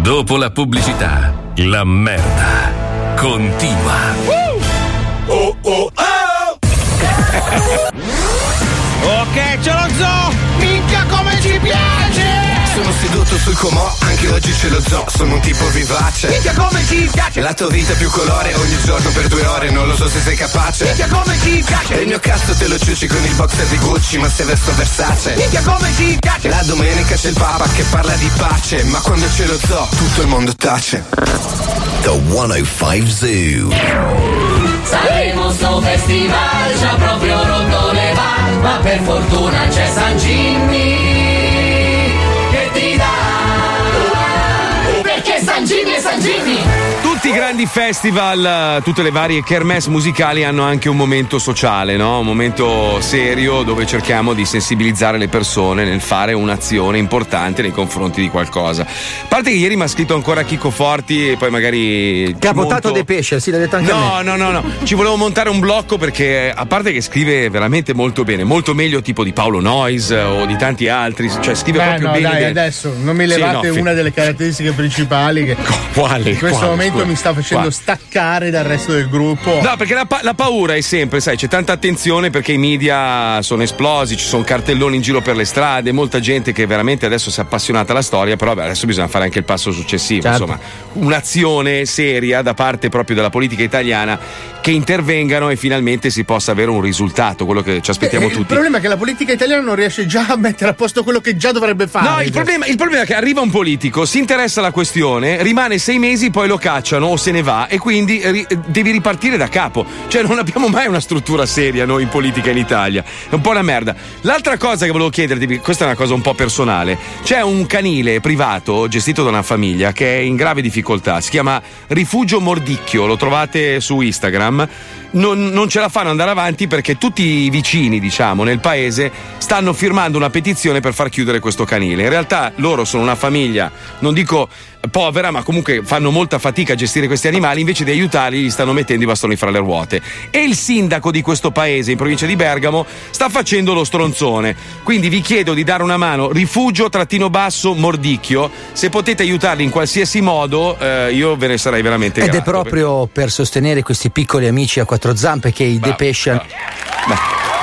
Dopo la pubblicità, la merda continua. Oh Ok, ce lo zoo! Minchia come ci piace! Sono seduto sul comò, anche oggi ce lo zoo, sono un tipo vivace. Minchia come ci piace! La tua vita più colore ogni giorno per due ore, non lo so se sei capace. Minchia come ci piace! E il mio cazzo te lo ciuci con il boxer di Gucci, ma se vesto Versace. Minchia come ci piace! La domenica c'è il papa che parla di pace, ma quando c'è lo zoo tutto il mondo tace. The 105 Zoo. Sanremo sto festival ci ha proprio rotto le balle Ma per fortuna c'è San Jimmy Che ti dà Perché San Jimmy è San Jimmy Tutti i grandi festival, tutte le varie kermesse musicali hanno anche un momento sociale, no? un momento serio dove cerchiamo di sensibilizzare le persone nel fare un'azione importante nei confronti di qualcosa. A parte che ieri mi ha scritto ancora Chico Forti e poi magari... Che ha votato monto- De Pesce, sì, l'ha detto anche a No, me. no, no, no, ci volevo montare un blocco perché a parte che scrive veramente molto bene, molto meglio tipo di Paolo Noyes o di tanti altri, cioè scrive Beh, proprio no, bene. dai, de- adesso non mi Sì, levate no, fi- una delle caratteristiche principali che Quale? in questo Quale, momento scusa? mi sta facendo Quale? staccare dal resto del gruppo. No, perché la, pa- la paura è sempre, sai, c'è tanta attenzione perché i media sono esplosi, ci sono cartelloni in giro per le strade, molta gente che veramente adesso si è appassionata alla storia, però beh, adesso bisogna fare anche il passo successivo, Certo. insomma, un'azione seria da parte proprio della politica italiana che intervengano e finalmente si possa avere un risultato, quello che ci aspettiamo Eh, Il tutti. problema è che la politica italiana non riesce già a mettere a posto quello che già dovrebbe fare. No, il problema, il problema è che arriva un politico, si interessa alla questione, rimane sei mesi, poi lo cacciano o se ne va e quindi ri- devi ripartire da capo. Cioè, non abbiamo mai una struttura seria noi in politica in Italia. È un po' una merda. L'altra cosa che volevo chiederti, questa è una cosa un po' personale: c'è un canile privato gestito da una famiglia che è in grave difficoltà. Si chiama Rifugio Mordicchio, lo trovate su Instagram. Non, non ce la fanno andare avanti perché tutti i vicini, diciamo, nel paese stanno firmando una petizione per far chiudere questo canile. In realtà loro sono una famiglia, non dico povera, ma comunque fanno molta fatica a gestire questi animali, invece di aiutarli gli stanno mettendo i bastoni fra le ruote. E il sindaco di questo paese, in provincia di Bergamo, sta facendo lo stronzone. Quindi vi chiedo di dare una mano, rifugio trattino basso mordicchio, se potete aiutarli in qualsiasi modo, eh, io ve ne sarei veramente Ed è grato. proprio per sostenere questi piccoli amici a quattro zampe che i De Pesce hanno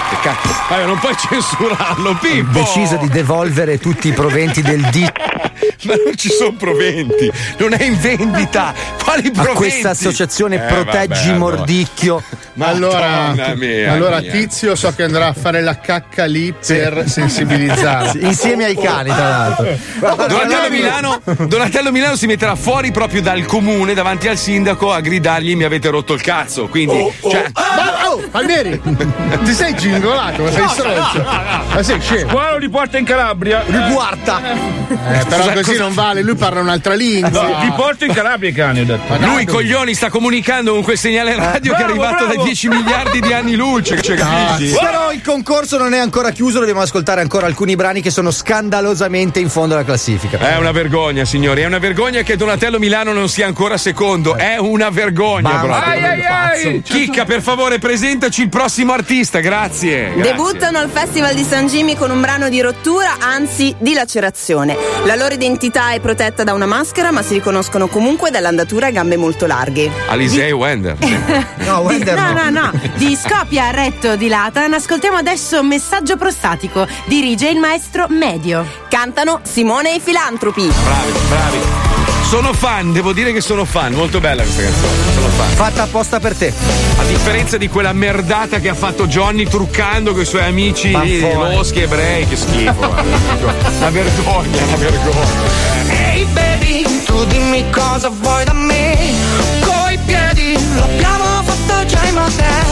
Che cazzo? Vabbè, non puoi censurarlo, Pippo! deciso di devolvere tutti i proventi del D Ma non ci sono proventi, non è in vendita. Quali a proventi? questa associazione Eh, Proteggi vabbè, allora. Mordicchio. Ma allora, mia, allora mia. Tizio so che andrà a fare la cacca lì per sensibilizzare. Sì, insieme ai cani, tra l'altro. Donatello Milano, Donatello Milano si metterà fuori proprio dal comune davanti al sindaco a gridargli mi avete rotto il cazzo. Quindi, cioè, Ma oh, Palmieri, ti sei gingolato, ma sei stronzo. Ma sei scemo. Quello li porta in Calabria. Riguarda. Eh, però così non vale, lui parla un'altra lingua. Li porto in Calabria i cani, ho detto. lui coglioni sta comunicando con quel segnale radio che è Bravo, arrivato bravo. da 10 miliardi di anni luce. Cioè, capisci? Però il concorso non è ancora chiuso, dobbiamo ascoltare ancora alcuni brani che sono scandalosamente in fondo alla classifica. È una vergogna, signori, è una vergogna che Donatello Milano non sia ancora secondo. È una vergogna, Mamma proprio. Ai, ai, ai. Chicca, per favore, presentaci il prossimo artista, grazie. grazie. Debuttano al Festival di San Jimmy con un brano di rottura, anzi di lacerazione. La loro identità è protetta da una maschera, ma si riconoscono comunque dall'andatura a gambe molto larghe. Alisei Wender. No, Di- Wender no, no. no, no. Di Scopia, Retto, di Latan, ascoltiamo adesso Messaggio prostatico. Dirige il maestro Medio. Cantano Simone e i filantropi. Bravi, bravi. Sono fan, devo dire che sono fan, molto bella questa canzone. Sono fan. Fatta apposta per te. A differenza di quella merdata che ha fatto Johnny truccando con i suoi amici loschi ebrei, che schifo. Una vergogna, una vergogna. Ehi baby, tu dimmi cosa vuoi da me Coi piedi l'abbiamo fatto già in motel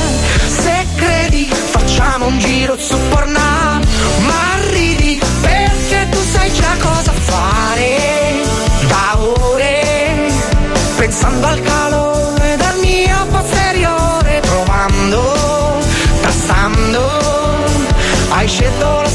Se credi facciamo un giro su Pornhub Ma ridi perché tu sai già cosa fare Pensando al calore del mio posteriore Provando, tastando Hai scelto la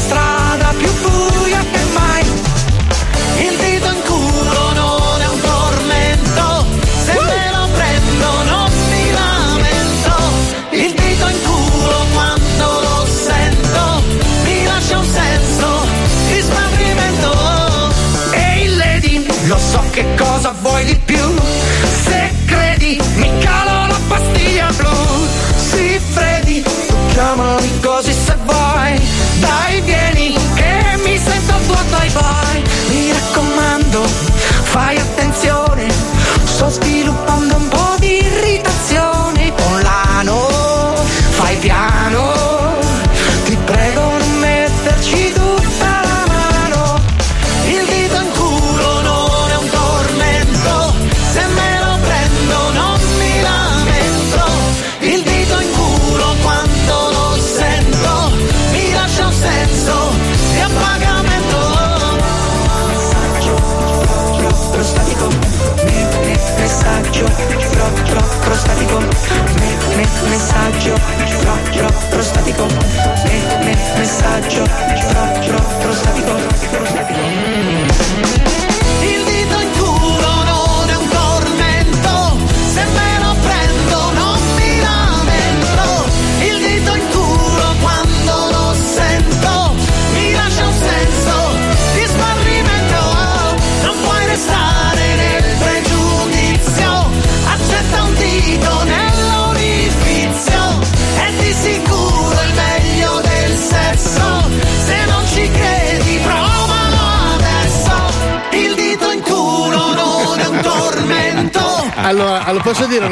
raccomando, fai attenzione, sto sviluppando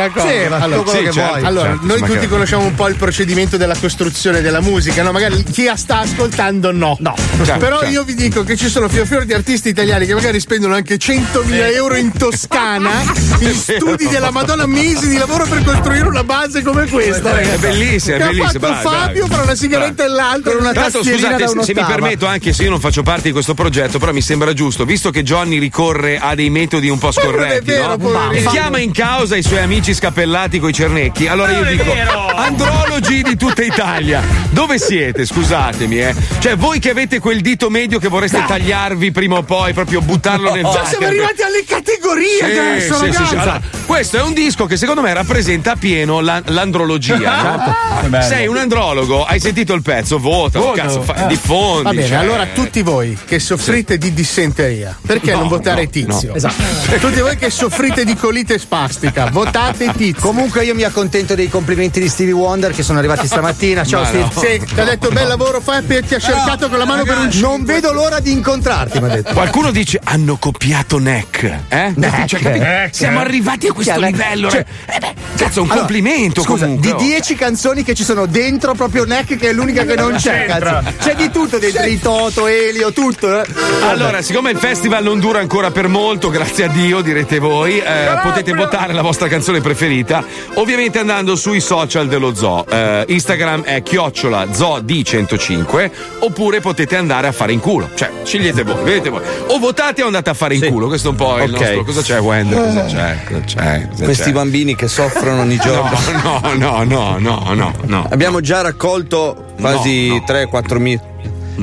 una cosa? Sì, ma tu allora, quello che certo. vuoi. Allora, Certo, noi tutti conosciamo un po' il procedimento della costruzione della musica, no? Magari chi sta ascoltando no. No. Certo, Però certo. io vi dico che ci sono fior fior di artisti italiani che magari spendono anche 100.000 euro in Toscana in studi della Madonna mesi di lavoro per costruire una base come questa, È ragazzi. bellissima, è bellissima, fatto bravi, Fabio bravi. fra una sigaretta e l'altra una tastierina scusate, da se- se mi permetto, anche se io non faccio parte di questo progetto, però mi sembra giusto, visto che Johnny ricorre a dei metodi un po' scorretti, vero, no? e chiama in causa i suoi amici scappellati coi cernecchi, allora io dico: andrologi di tutta Italia, dove siete? Scusatemi, eh. Cioè, voi che avete quel dito medio che vorreste tagliarvi prima o poi, proprio buttarlo nel Cioè, water. siamo arrivati alle categorie Sì, adesso, sì, ragazzi. sì. Allora, questo è un disco che secondo me rappresenta appieno la- l'andrologia. no? Bello. Sei un andrologo, hai sentito il pezzo, vota, Voto. cazzo, fa- Eh. diffondi. Va bene, cioè. allora tutti voi che soffrite di dissenteria, perché No, non votare no, Tizio? Esatto. Tutti voi che soffrite di colite spastica, votate Tizio. Comunque io mi accontento dei complimenti di Stevie Wonder che sono arrivati stamattina. Ciao Ma Steve. no. Sì, ti ha detto bel lavoro Fabio e ti ha cercato con la mano per un Non vedo l'ora di incontrarti, mi ha detto. Qualcuno dice hanno copiato Neck. Eh? Neck. Cioè? Neck. Siamo arrivati a questo Neck? livello. Cioè, eh beh, cazzo, è un Allora, complimento scusa, comunque. Di 10 canzoni che ci sono dentro, proprio Neck, che è l'unica che non c'è. c'entra. Cazzo. C'è di tutto dentro, i Toto, Elio, tutto. eh. Allora, siccome il festival non dura ancora per molto, grazie a Dio, direte voi, eh, potete votare la vostra canzone preferita, ovviamente andando sui social dello Zoo. Eh, Instagram è chiocciola zood105, oppure potete andare a fare in culo. Cioè, scegliete voi, vedete voi. O votate o andate a fare in culo. Questo è un po' il Ok. nostro. Cosa c'è, Wender? Cosa c'è? Cosa c'è? Cosa Questi c'è? bambini che soffrono ogni giorno. No, no, no, no, no, no. Abbiamo già raccolto quasi 3-4 mila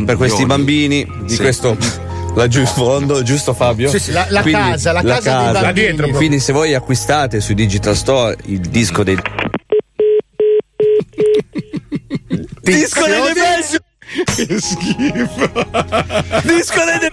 per questi bambini di Sì. questo laggiù in fondo, giusto Fabio? Sì, sì, la- la casa, la casa dei bambini. Là dietro. Quindi se voi acquistate su Digital Store il disco dei Disco delle Che schifo. Disco delle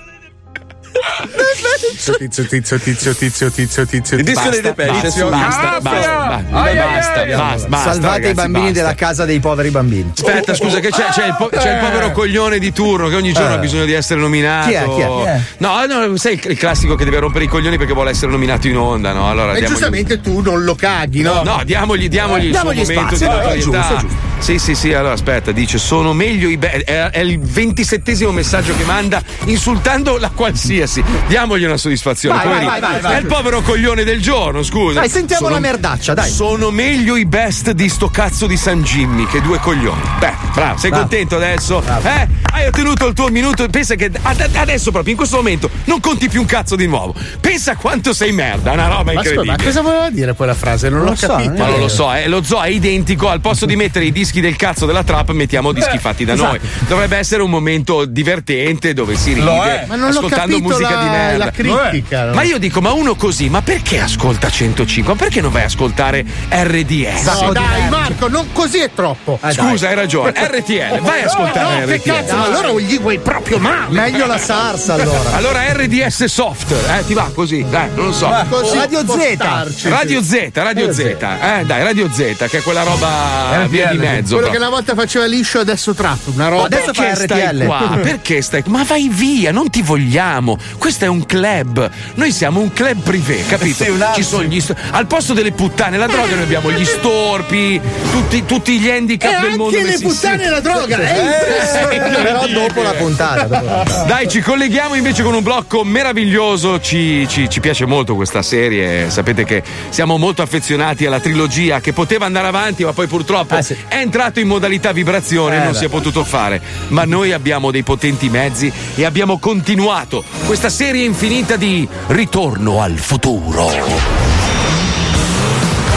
Tizio, tizio, tizio, tizio, tizio, tizio, tizio. Il disco dei Basta, Depeche basta, basta, basta. Basta, Salvate i bambini della casa dei poveri bambini. Aspetta, scusa, che c'è, c'è il, po- c'è il povero coglione di turno che ogni giorno Eh. ha bisogno di essere nominato. Chi è? Chi è? Chi è? No, no, sai il, classico che deve rompere i coglioni perché vuole essere nominato in onda, no? Allora, E diamogli- giustamente tu non lo caghi, no? No, diamogli, diamogli il suo Diamogli momento spazio, di no, è giusto, è giusto. Sì, sì, sì, allora aspetta, dice sono meglio i be- è, è il ventisettesimo messaggio che manda insultando la qualsiasi. Diamogli una soddisfazione. Vai, vai, vai, vai, vai. È il povero coglione del giorno, scusa. Dai, sentiamo Sono- la merdaccia, dai. Sono meglio i best di sto cazzo di San Jimmy che due coglioni. Beh, bravo, sei Bravo. contento adesso? Eh? Hai ottenuto il tuo minuto. Pensa che ad- adesso, proprio in questo momento, non conti più un cazzo di nuovo. Pensa quanto sei merda, una roba Ma scusa, incredibile. ma cosa voleva dire poi la frase? Non, Non l'ho lo so, capito. Ma non lo so, eh, lo zoo è identico. Al posto di mettere i dischi del cazzo della trap, mettiamo dischi fatti da noi. Dovrebbe essere un momento divertente dove si ride. Ma non ascoltando musica la- di merda. la critica, no? Ma io dico, ma uno così, ma perché ascolta 105? Ma perché non vai a ascoltare RDS? No, dai, Marco, non così è troppo. Scusa, hai ragione. RTL, vai a ascoltare No, che RTL. cazzo, ma allora gli vuoi proprio male. Meglio la sarsa allora. Allora RDS Soft, eh, ti va così, dai, non lo so. Va così Radio può Z. Radio Z, Radio Z, eh, dai, Radio Z, che è quella roba via di mezzo. Quello proprio. che una volta faceva liscio adesso trap. Una roba. perché stai qua? Perché stai Ma vai via, non ti vogliamo. Questo è un club. Noi siamo un club privé, capito? Sì, un Ci sono gli sto- Al posto delle puttane la droga noi abbiamo gli storpi, tutti, tutti gli handicap E del mondo. anche le puttane e la droga, è impressionante. Però dopo la puntata. Dai, ci colleghiamo invece con un blocco meraviglioso. Ci, ci- ci piace molto questa serie. Sapete che siamo molto affezionati alla trilogia che poteva andare avanti, ma poi purtroppo è entrato in modalità vibrazione e Eh, non beh. si è potuto fare. Ma noi abbiamo dei potenti mezzi e abbiamo continuato questa serie infinita di Ritorno al futuro.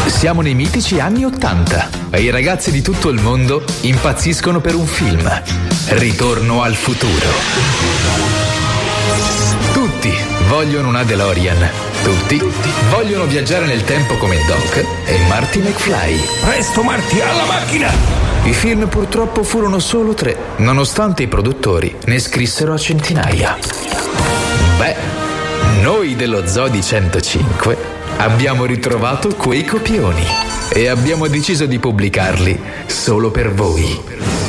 Siamo nei mitici anni Ottanta e i ragazzi di tutto il mondo impazziscono per un film. Ritorno al futuro. Tutti vogliono una DeLorean. Tutti vogliono viaggiare nel tempo come Doc e Marty McFly. Presto Marty, alla macchina! I film purtroppo furono solo tre, nonostante i produttori ne scrissero a centinaia. Beh, noi dello Zodi 105 abbiamo ritrovato quei copioni e abbiamo deciso di pubblicarli solo per voi.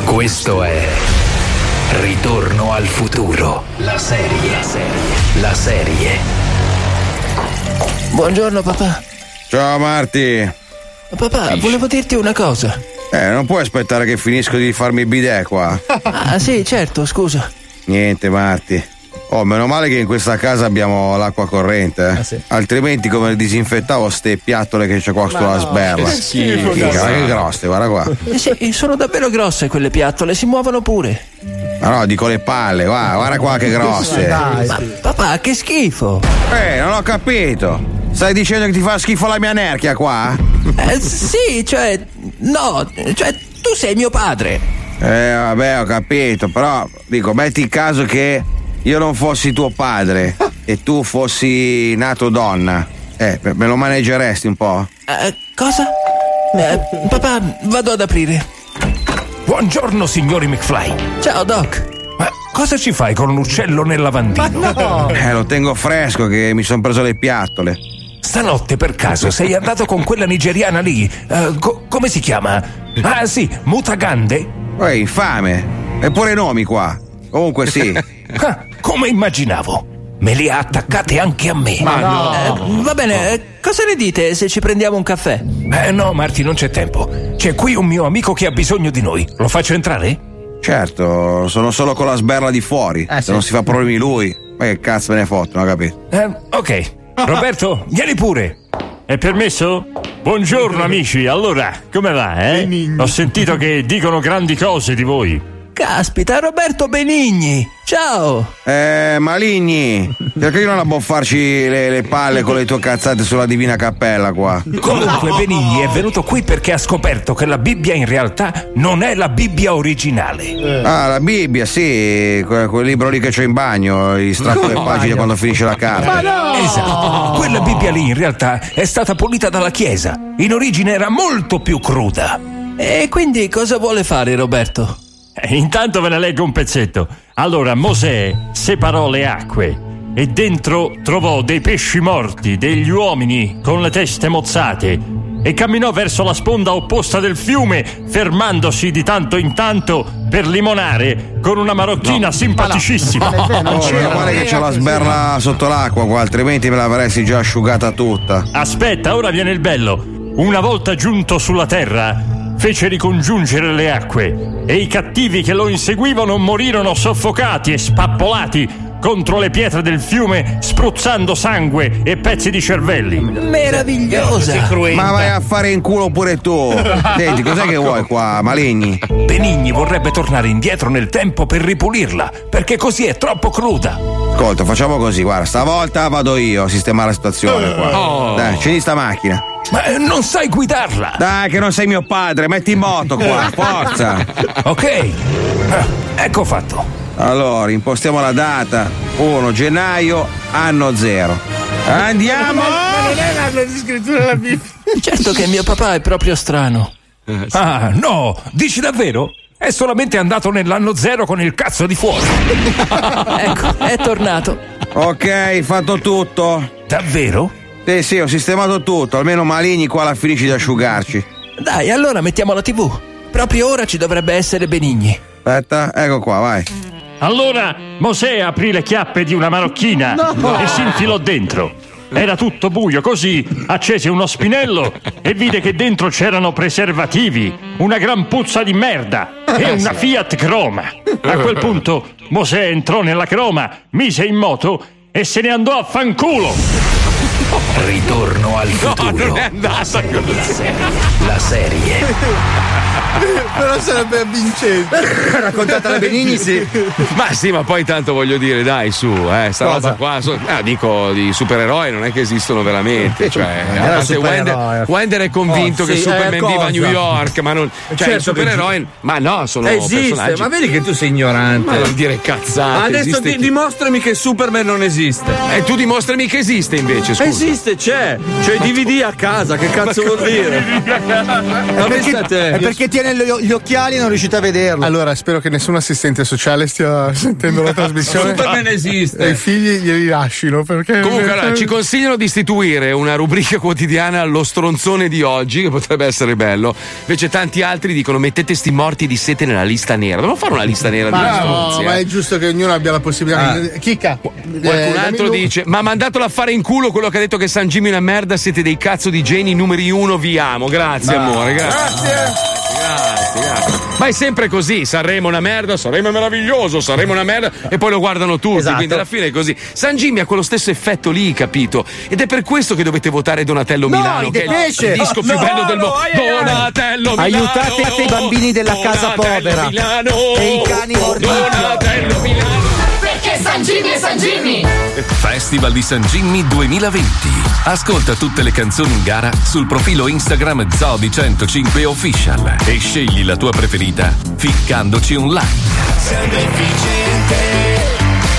Questo è Ritorno al futuro, la serie, la serie. Buongiorno papà. Ciao Marti. Papà, volevo dirti una cosa. Eh, non puoi aspettare che finisco di farmi il bidet qua. Ah, sì, certo, scusa. Niente, Marti. Oh, meno male che in questa casa abbiamo l'acqua corrente. eh. Altrimenti, come disinfettavo ste piattole che c'è qua sulla no, sberla. che schifo, guarda che grosse, guarda qua. Eh sì, sono davvero grosse quelle piattole, si muovono pure. Ma no, dico le palle, guarda, guarda qua che grosse. Ma, papà, che schifo. Eh, non ho capito. Stai dicendo che ti fa schifo la mia nerchia qua? Eh, sì, cioè, no, cioè, tu sei mio padre. Eh, vabbè, ho capito, però dico, metti il caso che io non fossi tuo padre e tu fossi nato donna. Eh, me lo maneggeresti un po'? Eh, cosa? Eh, papà, vado ad aprire. Buongiorno signori McFly. Ciao Doc. Ma cosa ci fai con un uccello nel lavandino? Eh, lo tengo fresco che mi sono preso le piattole. Stanotte per caso sei andato con quella nigeriana lì? Eh, co- come si chiama? Ah sì, Mutagande? Poi, Eh, infame. Eppure i nomi qua. Comunque sì. Ah, come immaginavo. Me li ha attaccate anche a me. Eh, va bene, eh, cosa ne dite se ci prendiamo un caffè? Eh no, Marti, non c'è tempo. C'è qui un mio amico che ha bisogno di noi. Lo faccio entrare? Certo, sono solo con la sberla di fuori. Eh, Se sì. non si fa problemi lui, ma che cazzo me ne foto, non ho capito? Eh, ok. Roberto, vieni pure. È permesso? Buongiorno amici, allora, come va, eh? Ho sentito che dicono grandi cose di voi. Caspita, Roberto Benigni. Ciao. Eh, Maligni, perché non abboffarci le, le palle con le tue cazzate sulla divina cappella qua? Comunque Benigni è venuto qui perché ha scoperto che la Bibbia in realtà non è la Bibbia originale. Ah, la Bibbia, sì, que- quel libro lì che c'ho in bagno, gli strappo le No. pagine quando finisce la carta. Esatto. Quella Bibbia lì in realtà è stata pulita dalla Chiesa. In origine era molto più cruda. E quindi cosa vuole fare Roberto? Intanto ve ne leggo un pezzetto. Allora, Mosè separò le acque e dentro trovò dei pesci morti, degli uomini con le teste mozzate, e camminò verso la sponda opposta del fiume, fermandosi di tanto in tanto per limonare con una marocchina simpaticissima. Oh, meno male che c'è la sberla sotto l'acqua qua, altrimenti me l'avresti già asciugata tutta. Aspetta, ora viene il bello. Una volta giunto sulla terra, fece ricongiungere le acque e i cattivi che lo inseguivano morirono soffocati e spappolati contro le pietre del fiume, spruzzando sangue e pezzi di cervelli. Meravigliosa. Ma vai a fare in culo pure tu. Senti, cos'è che vuoi qua, Maligni? Benigni vorrebbe tornare indietro nel tempo per ripulirla, perché così è troppo cruda. Ascolta, facciamo così, guarda, stavolta vado io a sistemare la situazione qua. Oh. Dai, accendi sta macchina. Ma eh, non sai guidarla! Dai, che non sei mio padre, metti in moto qua, forza! ok, Eh, ecco fatto. Allora, impostiamo la data. 1 gennaio, anno zero. Andiamo! Ma non è l'anno di scrittura della Bibbia. Certo che mio papà è proprio strano. Ah, no, dici davvero? È solamente andato nell'anno zero con il cazzo di fuori. ecco, è tornato. Ok, fatto tutto. Davvero? Sì, sì, ho sistemato tutto, almeno Maligni qua la finisci di asciugarci. Dai, allora mettiamo la TV. Proprio ora ci dovrebbe essere Benigni. Aspetta, ecco qua, vai. Allora Mosè aprì le chiappe di una marocchina No. e si infilò dentro. Era tutto buio, così accese uno spinello e vide che dentro c'erano preservativi, una gran puzza di merda e una Fiat Croma. A quel punto Mosè entrò nella Croma, mise in moto e se ne andò a fanculo. Ritorno al futuro. non è andata così. La serie. Però sarebbe vincente. Raccontata da Benigni, sì. Ma sì, ma poi tanto voglio dire, dai, su, eh, sta Cosa? roba qua, so- ah, dico, di supereroi non è che esistono veramente. Cioè, Non a era parte supereroe. Wender, Wender è convinto Oh, che sì, Superman eh, viva a New? York, ma non. Cioè, Certo i supereroi. Ma no, sono Esiste, personaggi. ma vedi che tu sei ignorante. Ma non dire cazzate. Adesso di- chi- dimostrami che Superman non esiste. E tu dimostrami che esiste invece, scusa. Esiste, c'è. C'è i DVD a casa, che cazzo vuol dire? Ma perché, pensa a te. è perché tiene gli, occhiali e non riuscite a vederlo. Allora, spero che nessun assistente sociale stia sentendo la trasmissione. Superman esiste. E i figli glieli lasciano perché. Comunque, allora, ci consigliano di istituire una rubrica quotidiana allo stronzone di oggi, che potrebbe essere bello. Invece, tanti altri dicono: mettete sti morti di sete nella lista nera. Dobbiamo fare una lista nera di Ma stronzi. no, eh. ma è giusto che ognuno abbia la possibilità. Chicca. Qualcun eh, altro dice: Ma mandatelo a fare in culo quello che ha detto che San Jimmy è una merda. Siete dei cazzo di geni numeri uno. Vi amo. Grazie, Ah. amore. Grazie. Grazie, grazie. Ma è sempre così: Sanremo è una merda, Sanremo è meraviglioso, Sanremo è una merda, e poi lo guardano tutti. Esatto. Quindi alla fine è così. San Jimmy ha quello stesso effetto lì, capito? Ed è per questo che dovete votare Donatello No, Milano, che è Depesce! il disco più No, bello del no, mondo. ai, ai. Donatello Milano. Aiutate i bambini della casa Donatello povera. Milano. E i cani ormai. Donatello Milano. San Jimmy è San Jimmy! Festival di San Jimmy 2020. Ascolta tutte le canzoni in gara sul profilo Instagram Zodi105 Official e scegli la tua preferita ficcandoci un like. Sei deficiente,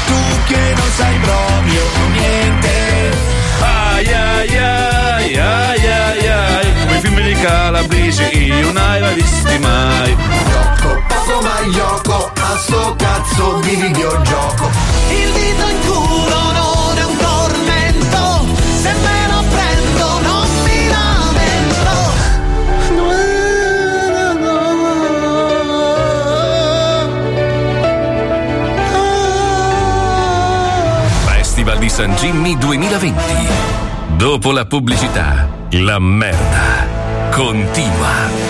tu che non sai proprio niente. Ai ai ai ai ai ai Come i film di Calabrese io non hai visti mai Yoko, poco ma Yoko, a sto cazzo di videogioco. Il dito in culo non è un tormento, se me lo prendo non mi Festival di San Jimmy 2020. Dopo la pubblicità, la merda continua.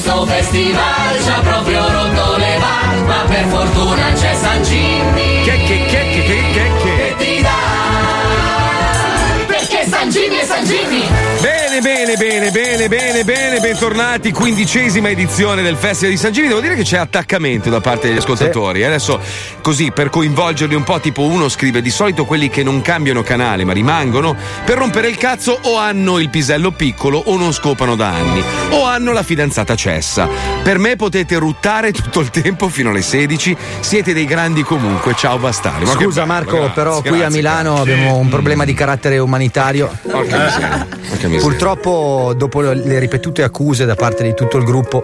Sto festival ci ha proprio rotto le balle, ma per fortuna c'è San Jimmy. Che che che che che che che ti dà? Perché San Jimmy è San Jimmy. Bene, Bene, bene, bene, bene, bentornati, quindicesima edizione del Festival di San Gini. Devo dire che c'è attaccamento da parte degli ascoltatori. Adesso, così, per coinvolgerli un po', tipo uno scrive di solito quelli che non cambiano canale ma rimangono per rompere il cazzo o hanno il pisello piccolo o non scopano da anni o hanno la fidanzata cessa. Per me potete ruttare tutto il tempo fino alle 16, siete dei grandi comunque. Ciao bastardi. Ma Scusa Marco, grazie, però qui grazie, a Milano grazie. abbiamo un problema di carattere umanitario. Porca miseria, porca miseria. Purtroppo, dopo le ripetute accuse da parte di tutto il gruppo,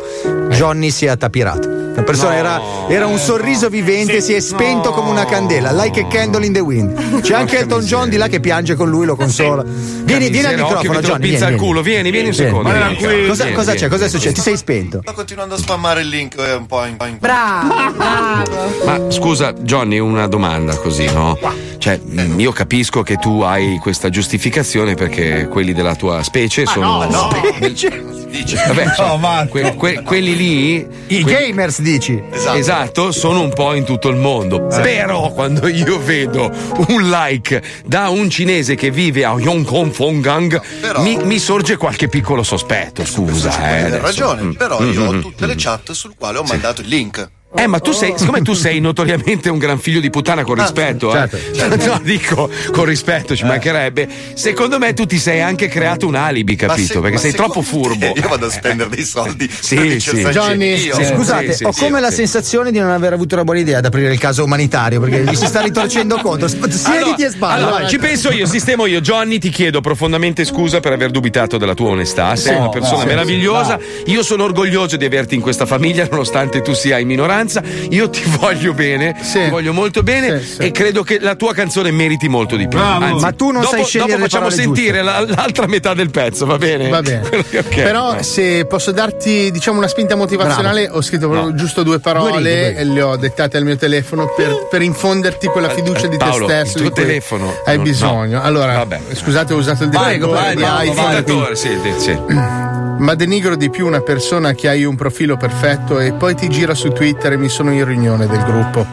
Johnny si è attapirato. La persona No. era, era un sorriso vivente, si è spento come una candela, like a candle in the wind. C'è anche Elton John di là che piange con lui, lo consola. Vieni, vieni al microfono, Johnny. pizza vieni, al culo, vieni, vieni un secondo, Vieni. vieni, vieni, Cosa, vieni, cosa c'è? vieni. Cosa è successo? Ti sei spento? Sto continuando a spammare il link eh, un po' in, in Bravo, bravo. Ma scusa, Johnny, una domanda così, no? Cioè, mh, io capisco che tu hai questa giustificazione perché quelli della tua specie sono. no, no. Vabbè, cioè, que- que- quelli lì. I gamers dici? Esatto. sono un po' in tutto il mondo. Però quando io vedo un like da un cinese che vive a Hong Kong Fongang, mi, mi sorge qualche piccolo sospetto. Scusa, eh. Hai adesso. ragione, Mm, però mm, io ho mm, tutte le chat sul quale ho mandato il link. Eh, ma tu sei, siccome tu sei notoriamente un gran figlio di puttana con rispetto, eh. certo, no, dico con rispetto, ci mancherebbe. Secondo me tu ti sei anche creato un alibi, capito? se- Perché sei troppo furbo. Io vado a spendere dei soldi. Sì, per sì. San Johnny, eh, scusate, sì, ho sì, come la sì. sensazione di non aver avuto una buona idea ad aprire il caso umanitario perché gli si sta ritorcendo contro. Siediti e sballa. Allora, vai. ci penso io, sistemo io. Johnny, ti chiedo profondamente scusa per aver dubitato della tua onestà. Sei No, una persona no, meravigliosa. Io sono orgoglioso di averti in questa famiglia, nonostante tu sia in minoranza. Io ti voglio bene, ti voglio molto bene e credo che la tua canzone meriti molto di più. Bravo. Anzi, Ma tu non dopo, sai scegliere Dopo facciamo sentire la- l'altra metà del pezzo, va bene? Va bene. Quello che- ok, Però vai. se posso darti diciamo una spinta motivazionale, ho scritto proprio giusto due parole Due righe, due e le ho dettate al mio telefono per, per infonderti quella fiducia di Paolo, te stesso. il tuo telefono Hai no, bisogno. no. allora, Vabbè. scusate, ho usato il Prego, definitore vai, di vai, iPhone, vai, quindi- sì, sì, sì. Ma denigro di più una persona che hai un profilo perfetto e poi ti gira su Twitter e mi sono in riunione del gruppo.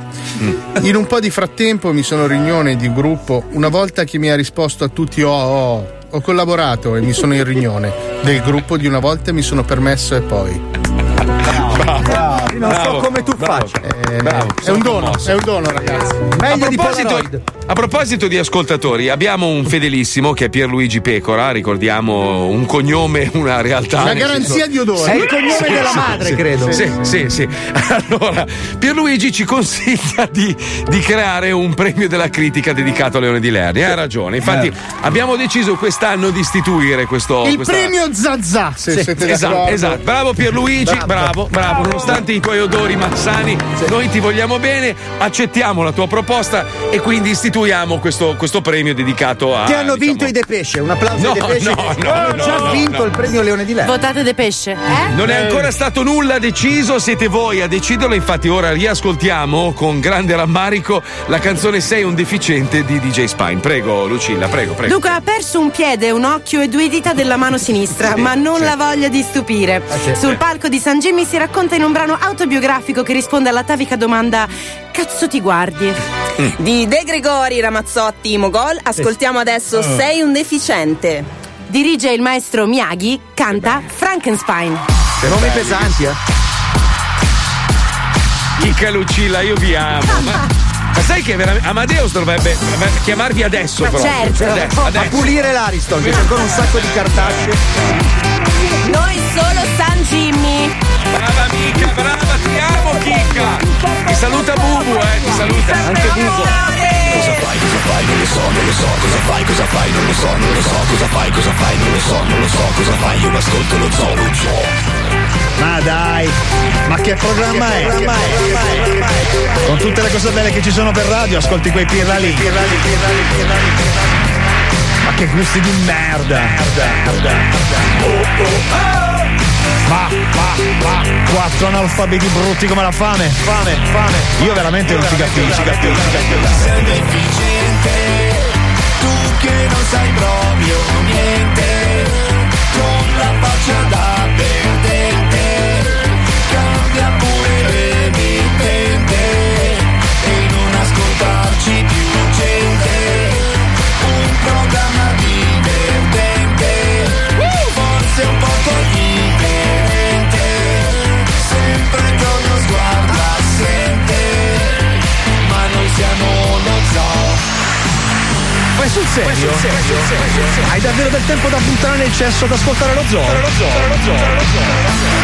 In un po' di frattempo mi sono in riunione di gruppo. Una volta che mi ha risposto a tutti oh oh, ho collaborato e mi sono in riunione del gruppo di una volta e mi sono permesso e poi. Non so come tu faccia. è un dono, è un dono, ragazzi. a Meglio di proposito, Polaroid. a proposito di ascoltatori, abbiamo un fedelissimo che è Pierluigi Pecora, ricordiamo un cognome, una realtà. Una garanzia senso- di odore. È il cognome della madre, credo. Sì, sì, sì. Allora, Pierluigi ci consiglia di, di creare un premio della critica dedicato a Leone di Lerni. Ha ragione. Infatti, abbiamo deciso quest'anno di istituire questo. Il questa- premio Zazà, se Sì, esatto, esatto. Bravo Pierluigi, bravo, bravo, Nonostante i tuoi odori malsani, noi ti vogliamo bene, accettiamo la tua proposta e quindi istituiamo questo, questo premio dedicato a. Che hanno diciamo- vinto i De Pesce. Un applauso No, ai De Pesce. no, no, hanno no, già no, vinto no. il premio Leone di Lei. Votate De Pesce. Eh? Non è ancora stato nulla deciso, siete voi a deciderlo. Infatti, ora riascoltiamo con grande rammarico la canzone Sei un deficiente di DJ Spine. Prego, Lucilla, prego, prego. Luca ha perso un piede, un occhio e due dita della mano sinistra, Sì, ma non sì. la voglia di stupire. sì. Sul palco di San Jimmy si racconta in un brano autobiografico che risponde all'atavica domanda: Cazzo ti guardi? Di De Gregori Ramazzotti Mogol ascoltiamo adesso Oh. Sei un deficiente. Dirige il maestro Miyagi, canta Frankenstein. Nomi pesanti, eh. Chicca Lucilla, io vi amo. Ma, ma sai che veramente Amadeus dovrebbe chiamarvi adesso, Ma proprio. certo. Adesso, a adesso. pulire l'Ariston, che c'è ancora un sacco di cartacee. Noi solo San Jimmy. Brava mica, brava, ti amo Chicca! Ti saluta Bubu, eh, ti saluta. Anche Bubu. Cosa fai, cosa fai, non lo so, non lo so, cosa fai, cosa fai, non lo so, non lo so, cosa fai, cosa fai, non lo so, non lo so, cosa fai, io ascolto lo zoo, lo zoo. Ma dai, ma che programma è? Con tutte le cose belle che ci sono per radio, ascolti quei pirla lì. Ma che gusti di merda. Ma, ma, ma, quattro analfabeti brutti come la fame, fame, fame. Io veramente non ci capisco, capisco, capisco. Sei deficiente, tu che non sai proprio niente, con la faccia da Hai davvero del tempo da buttare nel cesso ad ascoltare lo zoo?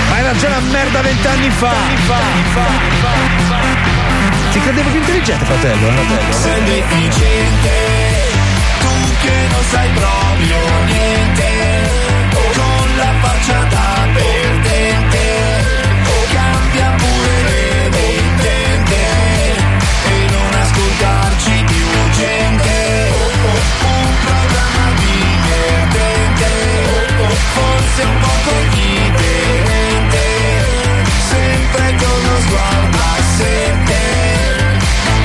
Ma era già una merda vent'anni fa. Ti credevo più intelligente, fratello. eh, fratello. Sei deficiente, tu che non sai proprio niente, con la faccia forse un poco differente, sempre con lo sguardo assente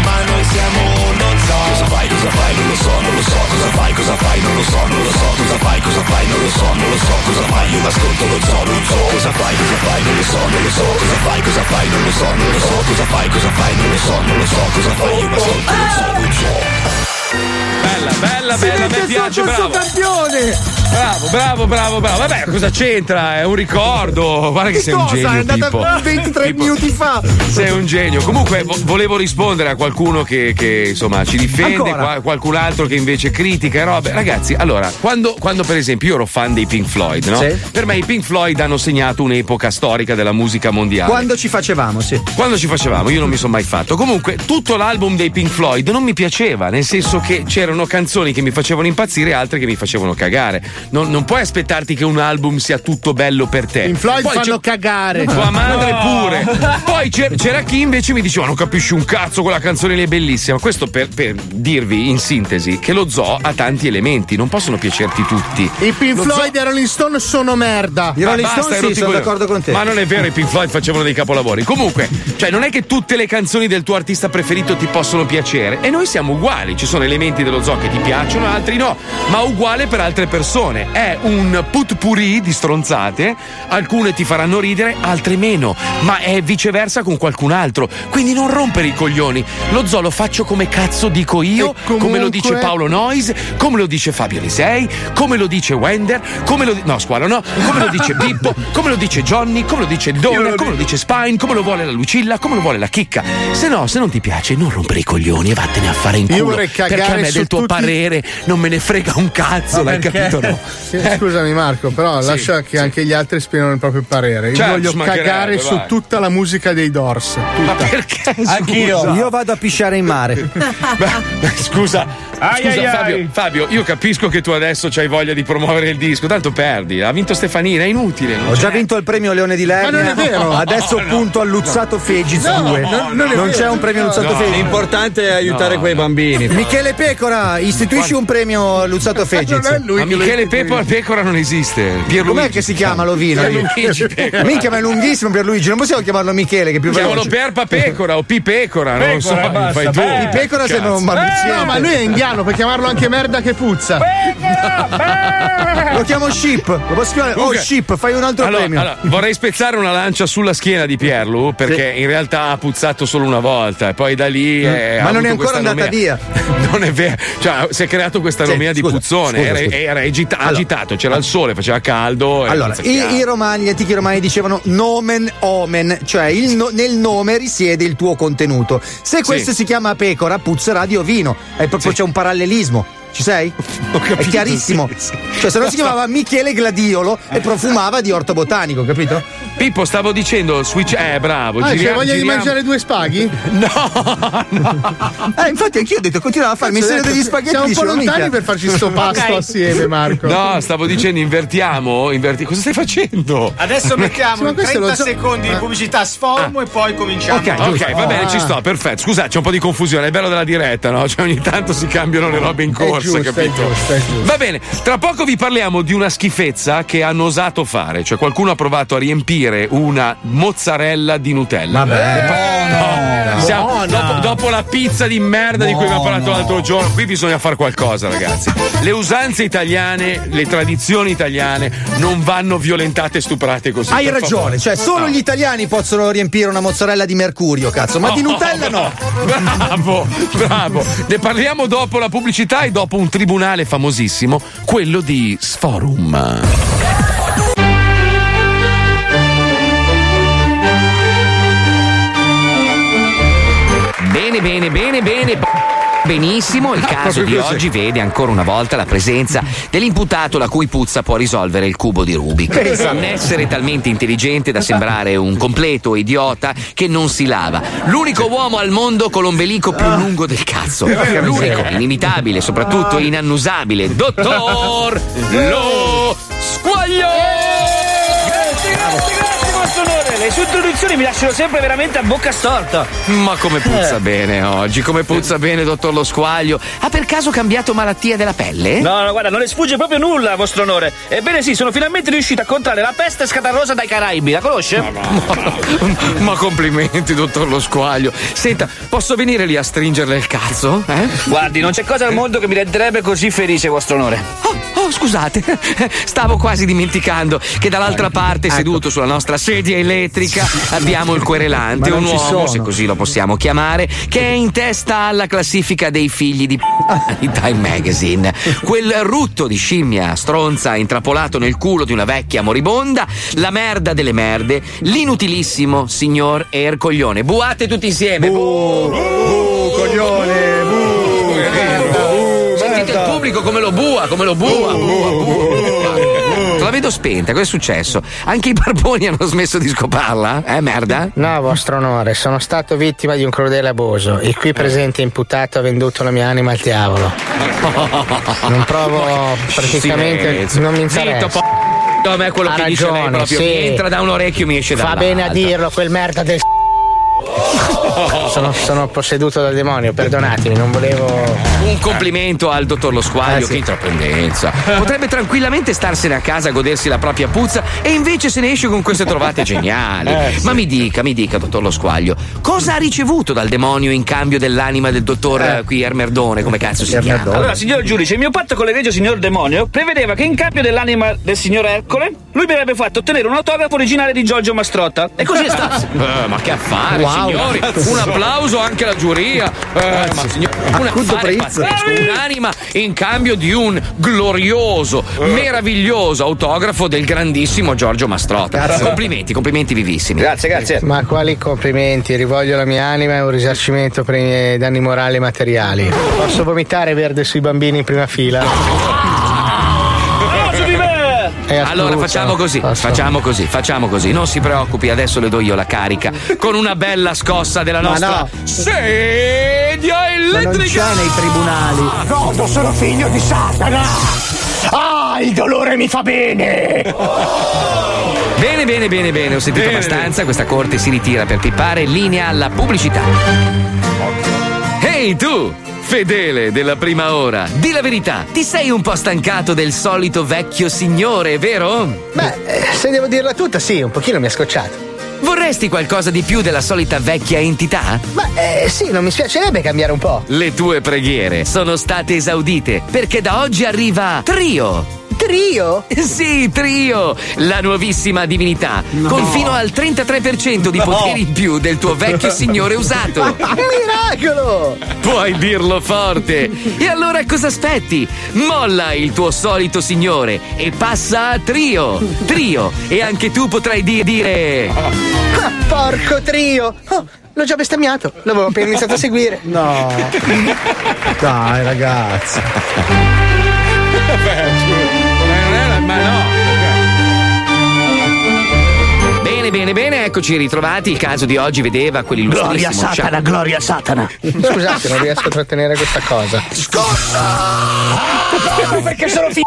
ma noi siamo non so Cosa fai, cosa fai, non lo so, non lo so. Cosa fai, cosa fai, non lo so, non lo so. Cosa fai, cosa fai, non lo so, non lo so. Cosa fai, io ascolto lo so, non so Cosa fai, cosa fai, non lo so, non lo so. Cosa fai, cosa fai, non lo so, non lo so. Cosa fai, cosa fai, non lo so, non lo so. Cosa fai, io ascolto lo so, non so Bella, bella, bella, mi piace, bravo. campione! Bravo, bravo, bravo, bravo. Vabbè, cosa c'entra? È un ricordo. Guarda che, Che sei un cosa? genio. È andata Pippo. 23 minuti fa. Sei un genio. Comunque vo- volevo rispondere a qualcuno che, che, insomma ci difende, qua- qualcun altro che invece critica e robe. Ragazzi, allora, quando, quando per esempio io ero fan dei Pink Floyd, no? Sì. Per me i Pink Floyd hanno segnato un'epoca storica della musica mondiale. Quando ci facevamo, sì. Quando ci facevamo, io non mi sono mai fatto. Comunque, tutto l'album dei Pink Floyd non mi piaceva, nel senso che c'erano canzoni che mi facevano impazzire e altre che mi facevano cagare. Non, non puoi aspettarti che un album sia tutto bello per te. In Floyd Poi fanno cagare. tua madre No. pure. Poi c'era, c'era chi invece mi diceva: Non capisci un cazzo, quella canzone lì è bellissima. Questo per, per dirvi in sintesi che lo zoo ha tanti elementi, non possono piacerti tutti. I Pink Lo Floyd e i Rolling Stone sono merda. Ma basta, ero sicuro. Ma non è vero, i Pink Floyd facevano dei capolavori. Comunque, cioè, non è che tutte le canzoni del tuo artista preferito ti possono piacere. E noi siamo uguali. Ci sono elementi dello zoo che ti piacciono, altri no. Ma uguale per altre persone. È un putpurri di stronzate. Alcune ti faranno ridere, altre meno. Ma è viceversa con qualcun altro. Quindi non rompere i coglioni. Lo zoo lo faccio come cazzo dico io, come lo dice Paolo Noyes, come lo dice Fabio Lisei, come lo dice Wender, come lo di- no, squalo no, come lo dice Pippo, come lo dice Johnny, come lo dice Dona, come lo dice Spine, come lo vuole la Lucilla, come lo vuole la Chicca. Se no, se non ti piace, non rompere i coglioni e vattene a fare in Io culo. vorrei Perché a cagare me del tuo tutti- parere non me ne frega un cazzo, Ma l'hai perché? capito no? Sì, Scusami Marco, però Sì, lascia che anche gli altri esprimono il proprio parere. Io Certo, voglio cagare su vai. tutta la musica dei Doors. Ma perché? Anch'io. Io vado a pisciare in mare. Beh, scusa, Ai, scusa ai, ai. Fabio, Fabio, io capisco che tu adesso hai voglia di promuovere il disco, tanto perdi. Ha vinto Stefanina, è inutile. Ho già c'è- vinto il premio Leone di Lernia. Ma non è vero. Adesso No, punto a Luzzato Fegiz No, 2. no, non non c'è un premio Luzzato No. Fegiz. L'importante è aiutare No, quei no. bambini. Michele Pecora, istituisci un premio Luzzato Fegiz. Ma Michele Pepo Pecora non esiste. Pierluigi Com'è che si chiama Lovino? Pierluigi Pecora. Minchia, ma è lunghissimo Pierluigi, non possiamo chiamarlo Michele, che è più Chiamalo veloce. Perpa Pecora o P Pecora, non lo so, Pecora, mi fai tu. Di Pecora sembra un balbuziente. No, ma lui è indiano, puoi chiamarlo anche merda che puzza. Lo chiamo Ship. Lo posso chiamare? Oh, Comunque- Ship, fai un altro Allora, premio. allora, vorrei spezzare una lancia sulla schiena di Pierlu perché in realtà ha puzzato solo una volta e poi da lì è, Ma ha non è avuto ancora questa andata nomea. via. Non è vero, cioè si è creato questa Sì, nomea di scusa, puzzone, scusa, era, scusa. era agita- Allora. agitato, c'era il sole, faceva caldo. Allora, i, i romani, gli antichi romani dicevano nomen omen, cioè il no- nel nome risiede il tuo contenuto. Se questo si chiama pecora, puzzerà di ovino. È proprio c'è un parallelismo. Ci sei? capito, È chiarissimo. sì, sì. Cioè, se no si chiamava Michele Gladiolo e profumava di orto botanico, capito? Pippo, stavo dicendo switch. Eh, bravo. Ah, c'è giriamo- voglia di giriamo- mangiare due spaghi? Eh, infatti anch'io ho detto continuava a fare il mistero Cazzo, degli spaghetti. Siamo un po' lontani minchia. per farci sto pasto Ok. assieme, Marco. No, stavo dicendo invertiamo. inverti- Cosa stai facendo? Adesso mettiamo questo 30 lo so- secondi di pubblicità sfomo e poi cominciamo. Ok, ok, va bene, ci sto, perfetto. Scusate, c'è un po' di confusione, è bello della diretta, no? Cioè ogni tanto si cambiano le robe in corsa, giusto, capito? giusto, giusto. Va bene, tra poco vi parliamo di una schifezza che hanno osato fare, cioè qualcuno ha provato a riempire una mozzarella di Nutella. Vabbè. No, siamo- Buona. dopo, dopo la pizza di merda di cui abbiamo parlato l'altro giorno, qui bisogna fare qualcosa, ragazzi. Le usanze italiane, le tradizioni italiane non vanno violentate e stuprate così. Hai ragione, favore. cioè solo No. gli italiani possono riempire una mozzarella di mercurio, cazzo, ma di Oh, Nutella no. Bravo, bravo. Ne parliamo dopo la pubblicità e dopo un tribunale famosissimo, quello di Sforum. Bene, bene, bene, bene. Benissimo, il caso di oggi vede ancora una volta la presenza dell'imputato la cui puzza può risolvere il cubo di Rubik. Esatto. Un essere talmente intelligente da sembrare un completo idiota che non si lava. L'unico uomo al mondo con l'ombelico più lungo del cazzo. Porca L'unico, inimitabile, soprattutto inannusabile, dottor Lo Squaglio! Le sue introduzioni mi lasciano sempre veramente a bocca storta. Ma come puzza Eh. bene oggi, come puzza bene, dottor Lo Squaglio. Ha per caso cambiato malattia della pelle? No, no, guarda, non le sfugge proprio nulla, vostro onore. Ebbene sì, sono finalmente riuscito a contrarre la peste scatarrosa dai Caraibi. La conosce? Ma complimenti, dottor Lo Squaglio. Senta, posso venire lì a stringerle il cazzo? Eh? Guardi, non c'è cosa al mondo che mi renderebbe così felice, vostro onore. Oh, scusate, stavo quasi dimenticando che dall'altra parte, seduto sulla nostra sedia elettrica, abbiamo il querelante, un uomo, sono. se così lo possiamo chiamare, che è in testa alla classifica dei figli di p- di Time Magazine. Quel rutto di scimmia stronza intrappolato nel culo di una vecchia moribonda, la merda delle merde, l'inutilissimo signor Ercoglione. Buate tutti insieme. Bu, coglione, pubblico come lo bua, come lo bua, bua, bua. La vedo spenta, cosa è successo? Anche i barboni hanno smesso di scoparla? Eh, merda? No, vostro onore, sono stato vittima di un crudele abuso. Il qui presente imputato ha venduto la mia anima al diavolo. Non provo praticamente. Silenzio. Non mi Zitto, interessa. po- a me quello Ha che dice lei ragione, proprio sì. mi entra da un orecchio e mi esce Fa dall'altro. bene a dirlo, quel merda del. Sono, sono posseduto dal demonio, perdonatemi, non volevo. Un complimento al dottor Lo Squaglio, Eh, sì. che intraprendenza. Potrebbe tranquillamente starsene a casa a godersi la propria puzza e invece se ne esce con queste trovate geniali. Eh, sì. Ma mi dica, mi dica, dottor Lo Squaglio, cosa ha ricevuto dal demonio in cambio dell'anima del dottor eh, qui Ermerdone, come cazzo si chiama? Allora, signor giudice, il mio patto con l'egregio signor demonio prevedeva che in cambio dell'anima del signor Ercole, lui mi avrebbe fatto ottenere un autografo originale di Giorgio Mastrotta. E così è stato. Eh, ma che affare, Wow. signori! Un applauso anche alla giuria! Eh, ma signori, un affare pazzesco, un'anima in cambio di un glorioso, meraviglioso autografo del grandissimo Giorgio Mastrotta. Cazzo. Complimenti, complimenti vivissimi. Grazie, grazie. Ma quali complimenti? Rivoglio la mia anima e un risarcimento per i miei danni morali e materiali. Posso vomitare verde sui bambini in prima fila? Allora facciamo così, facciamo così, facciamo così. Non si preoccupi, adesso le do io la carica con una bella scossa della nostra no. sedia Ma non elettrica. c'è nei tribunali. Godo, sono figlio di Satana! Ah, il dolore mi fa bene! Bene, bene, bene, bene, ho sentito abbastanza. Questa corte si ritira per pippare. Linea alla pubblicità. Ehi tu, fedele della prima ora, di la verità, ti sei un po' stancato del solito vecchio signore, vero? Beh, eh, se devo dirla tutta, sì, un pochino mi ha scocciato. Vorresti qualcosa di più della solita vecchia entità? Ma eh, sì, non mi spiacerebbe cambiare un po'. Le tue preghiere sono state esaudite perché da oggi arriva Trio. Trio? Sì, Trio, la nuovissima divinità, con fino al 33% di No. poteri in più del tuo vecchio signore usato. Miracolo! Puoi dirlo forte. E allora cosa aspetti? Molla il tuo solito signore e passa a Trio. Trio, e anche tu potrai di- dire... Ah, porco trio! Oh, l'ho già bestemmiato, l'avevo appena iniziato a seguire. No. Dai, ragazzi. Bene, bene, eccoci ritrovati. Il caso di oggi vedeva quell'illustrissimo Gloria a Satana, sciame- gloria a Satana! Scusate, non riesco a trattenere questa cosa. Perché sono figlio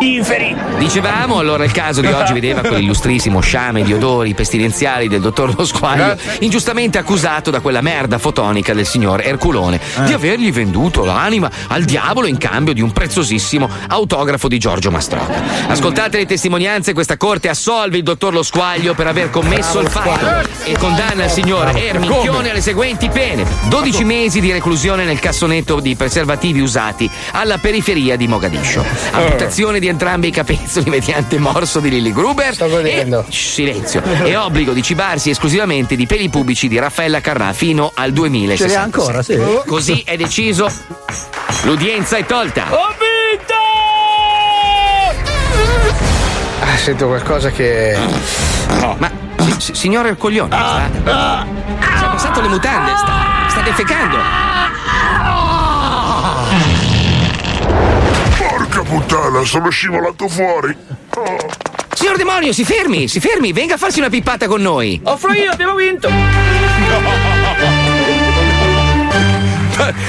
inferi! Dicevamo, allora il caso di oggi vedeva quell'illustrissimo sciame di odori pestilenziali del dottor Lo Squaglio, ingiustamente accusato da quella merda fotonica del signor Erculone di avergli venduto l'anima al diavolo in cambio di un preziosissimo autografo di Giorgio Mastrotta. Ascoltate le testimonianze, questa corte assolve il dottor Lo Squaglio per aver commesso il fatto e condanna il signor Erminchione alle seguenti pene: 12 mesi di reclusione nel cassonetto di preservativi usati alla periferia di Mogadiscio, amputazione di entrambi i capezzoli mediante morso di Lily Gruber. Sto godendo. silenzio. E obbligo di cibarsi esclusivamente di peli pubblici di Raffaella Carrà fino al 2060. Ce li ha ancora, sì. Così è deciso. L'udienza è tolta. Ho vinto! Ah, sento qualcosa che. Ma, si- si- signore Ercoglione, sta. Si è passato le mutande, sta, sta defecando. Puttana, sono scivolato fuori. Signor demonio, si fermi, si fermi, venga a farsi una pippata con noi. Offro io, abbiamo vinto.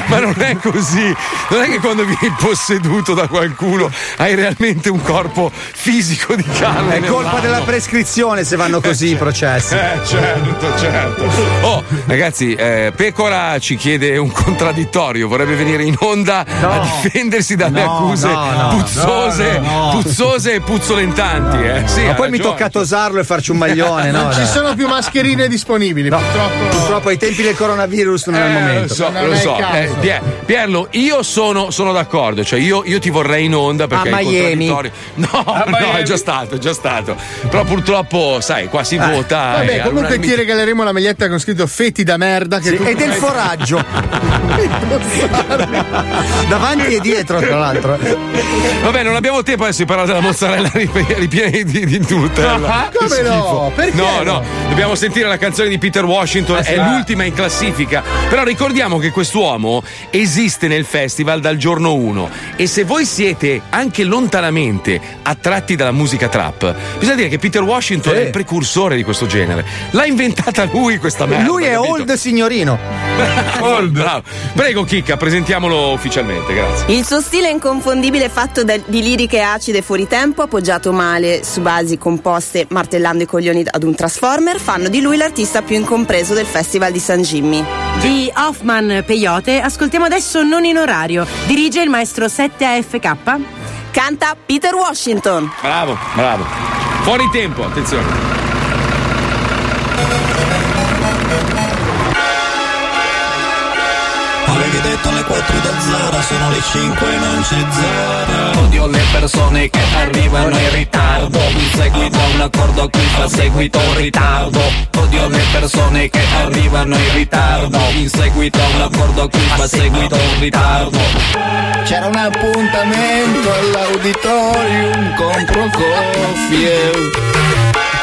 Ma non è così, non è che quando vieni posseduto da qualcuno hai realmente un corpo fisico di carne. È colpa mano. della prescrizione se vanno così i processi. Eh, certo, certo. Oh, ragazzi, eh, Pecora ci chiede un contraddittorio, vorrebbe venire in onda a difendersi dalle No, accuse no, no. puzzose, No, no, no. puzzose e puzzolentanti. Eh. Sì, Ma poi mi ragione. tocca tosarlo e farci un maglione, no? non ci sono più mascherine disponibili, purtroppo. Purtroppo ai tempi del coronavirus non è il Eh, momento. Lo so, Non lo è il so. Caso. Eh, Pier- Pierlo, io sono, sono d'accordo, cioè io, io ti vorrei in onda perché A Miami. contraddittorio. No, no, è già stato, è già stato. Però purtroppo, sai, qua si vota. Vabbè, e comunque ti regaleremo la maglietta con scritto feti da merda. Che Sì, tu e del foraggio. Davanti e dietro, tra l'altro. Vabbè, non abbiamo tempo adesso di parlare della mozzarella rip- ripiena di, di, Nutella. Come Che no? schifo. Perché No, no? no, dobbiamo sentire la canzone di Peter Washington, Ah, sì. è l'ultima in classifica. Però ricordiamo che quest'uomo esiste nel festival dal giorno 1 e se voi siete anche lontanamente attratti dalla musica trap, bisogna dire che Peter Washington Sì. è il precursore di questo genere. L'ha inventata lui questa merda. Lui è capito? old signorino. Bravo. Prego Chicca, presentiamolo ufficialmente, grazie. Il suo stile inconfondibile fatto da- di liriche acide fuori tempo, appoggiato male su basi composte martellando i coglioni ad un transformer, fanno di lui l'artista più incompreso del Festival di San Jimmy. Di Hoffman Peyote ascoltiamo adesso Non in orario. Dirige il maestro 7AFK. Canta Peter Washington. Bravo, bravo. Fuori tempo, attenzione. 4 da Zara, sono le 5 non c'è Zara. Odio le persone che arrivano in ritardo. In seguito a un accordo a cui fa seguito un ritardo. Odio le persone che arrivano in ritardo. In seguito a un accordo a cui fa seguito un ritardo. C'era un appuntamento all'auditorium con Prokofiev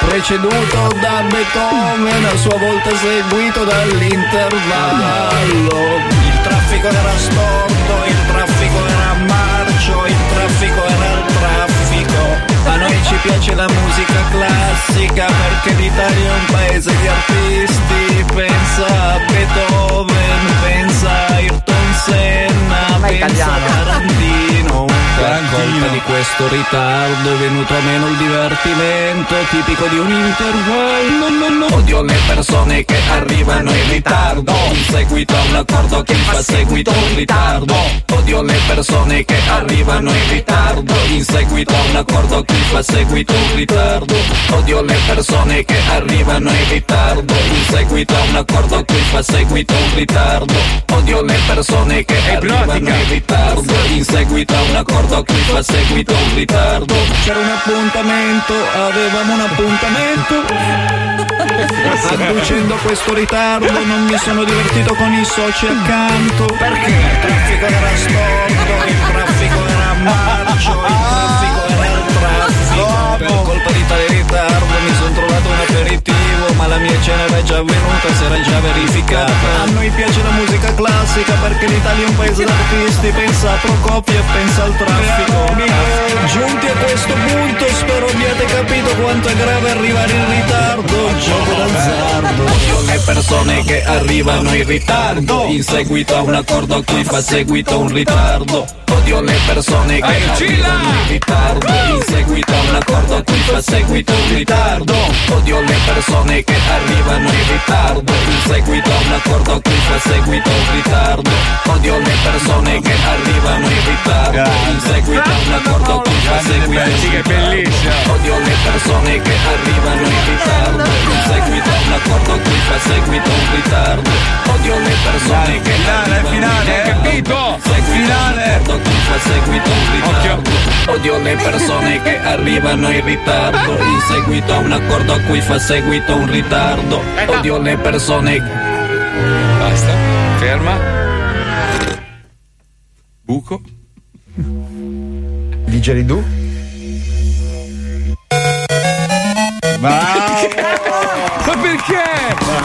preceduto da Beethoven, a sua volta seguito dall'intervallo. Il traffico era storto, il traffico era marcio, il traffico era il traffico. A noi ci piace la musica classica perché l'Italia è un paese di artisti. Pensa a Beethoven, pensa a Ayrton Senna, pensa a Tarantino. Per colpa di questo ritardo è venuto a meno il divertimento tipico di un intervallo. No, no. Odio le persone che arrivano in ritardo. In seguito a un accordo che fa seguito un ritardo. Odio le persone che arrivano in ritardo. In seguito a un accordo che fa seguito un ritardo. Odio le persone che arrivano in ritardo. In seguito a un accordo che fa seguito un ritardo. Odio le persone che arrivano in ritardo. In seguito a un accordo che fa seguito un ritardo. C'era un appuntamento, avevamo un appuntamento. Adducendo questo ritardo non mi sono divertito con i soci accanto. Perché? Il traffico era storto, il traffico era marcio, il traffico era il traffico. Per colpa di tale ritardo aperitivo Ma la mia cena era già venuta, si era già verificata. A noi piace la musica classica perché l'Italia è un paese d'artisti Pensa a Procopio e pensa al traffico. Giunti a questo punto spero abbiate capito quanto è grave arrivare in ritardo. Gioco d'azzardo. Odio le persone che arrivano in ritardo. In seguito a un accordo a cui fa seguito un ritardo. Odio le persone che arrivano in ritardo. In seguito a un accordo a cui fa seguito un ritardo. Odio le persone che arrivano in ritardo. In seguito a un accordo a cui fa seguito un ritardo. Odio le persone che arrivano in ritardo. In seguito a un accordo a cui fa seguito un ritardo. Odio le persone che arrivano in ritardo. In seguito a un accordo a cui fa seguito un ritardo. Odio le persone che arrivano in ritardo. Capito? Finale. seguito un ritardo. Odio le persone che arrivano in ritardo. In seguito a un accordo a cui fa seguito un ritardo Odio le persone Basta, ferma. Buco. Digeridoo? Bravo! perché?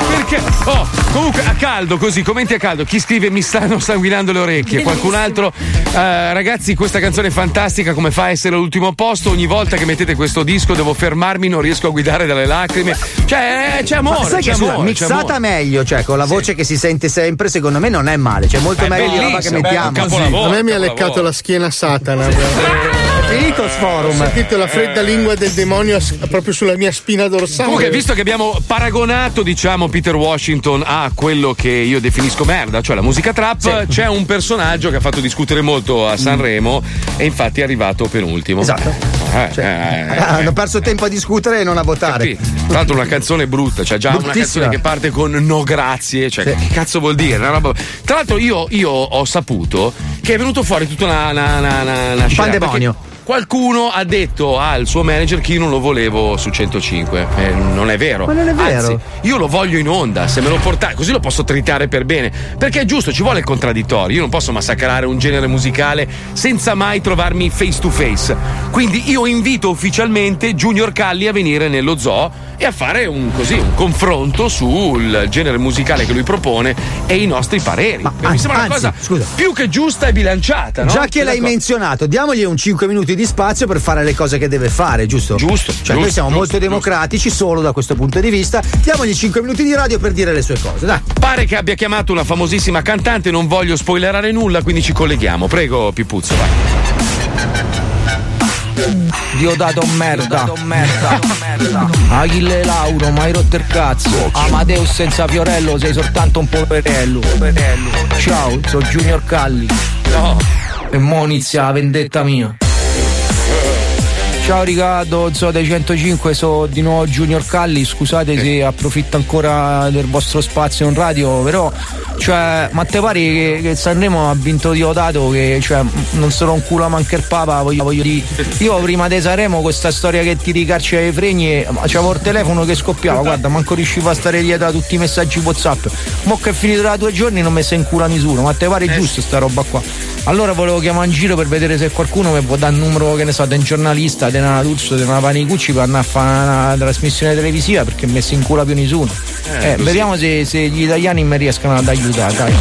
Perché? Oh, comunque a caldo così, commenti a caldo. Chi scrive mi stanno sanguinando le orecchie? Qualcun altro? Eh, ragazzi, questa canzone è fantastica, come fa a essere all'ultimo posto? Ogni volta che mettete questo disco devo fermarmi, non riesco a guidare dalle lacrime. Cioè, eh, c'è amore, Ma sai c'è che scusa, amore, c'è mixata amore. meglio, cioè con la voce che si sente sempre, secondo me non è male. Cioè, molto È meglio di roba che mettiamo. A me mi ha leccato la schiena Satana. È finito Sforum. Ho sentito la fredda lingua del demonio proprio sulla mia spina dorsale. Comunque, visto che abbiamo paragonato, diciamo, Peter Washington a quello che io definisco merda, cioè la musica trap, c'è un personaggio che ha fatto discutere molto a Sanremo e infatti è arrivato penultimo. Esatto. Eh, eh, eh. Hanno perso tempo a discutere e non a votare. Tra l'altro una canzone brutta, cioè già una canzone che parte con no grazie, cioè che cazzo vuol dire? Una roba- Tra l'altro io, io ho saputo che è venuto fuori tutta una, una, una, una, una scena, Pandemonio. perché Qualcuno ha detto al suo manager che io non lo volevo su 105. Eh, non è vero. Ma non è vero. Anzi, io lo voglio in onda. Se me lo portate, così lo posso tritare per bene. Perché è giusto, ci vuole il contraddittorio. Io non posso massacrare un genere musicale senza mai trovarmi face to face. Quindi io invito ufficialmente Junior Calli a venire nello zoo e a fare un, così, un confronto sul genere musicale che lui propone e i nostri pareri. Mi sembra una anzi, cosa scusa. più che giusta e bilanciata. No? Già che Sei l'hai menzionato, diamogli un 5 minuti di spazio per fare le cose che deve fare, giusto? Giusto. Cioè, giusto, noi siamo giusto, molto democratici solo da questo punto di vista. Diamogli 5 minuti di radio per dire le sue cose, dai. Pare che abbia chiamato una famosissima cantante, non voglio spoilerare nulla, quindi ci colleghiamo. Prego, Pippuzzo, vai. Diodato merda. Achille Lauro, mai rotto il cazzo. Amadeus senza Fiorello, sei soltanto un poverello. Ciao, sono Junior Calli. E mo inizia la vendetta mia. Ciao Riccardo, Zoo dei 105, sono di nuovo Junior Calli, scusate se approfitto ancora del vostro spazio in radio, però cioè, ma te pare che, che Sanremo ha vinto Diodato che cioè, non sono un culo manca il papa, voglio, voglio dire. Io prima di Sanremo questa storia che ti ricarci ai fregni, c'avevo il telefono che scoppiava, guarda, manco riuscivo a stare dietro a tutti i messaggi Whatsapp. Mo che è finito da due giorni non mi si incula nessuno, ma te pare giusto sta roba qua? Allora volevo chiamare in giro per vedere se qualcuno mi può dare il numero, che ne so, di un giornalista, di una D'Urso, di una Panicucci per andare a fare una trasmissione televisiva perché mi si incula più nessuno. Eh, Eh, vediamo se, se gli italiani mi riescono ad aiutare, dai.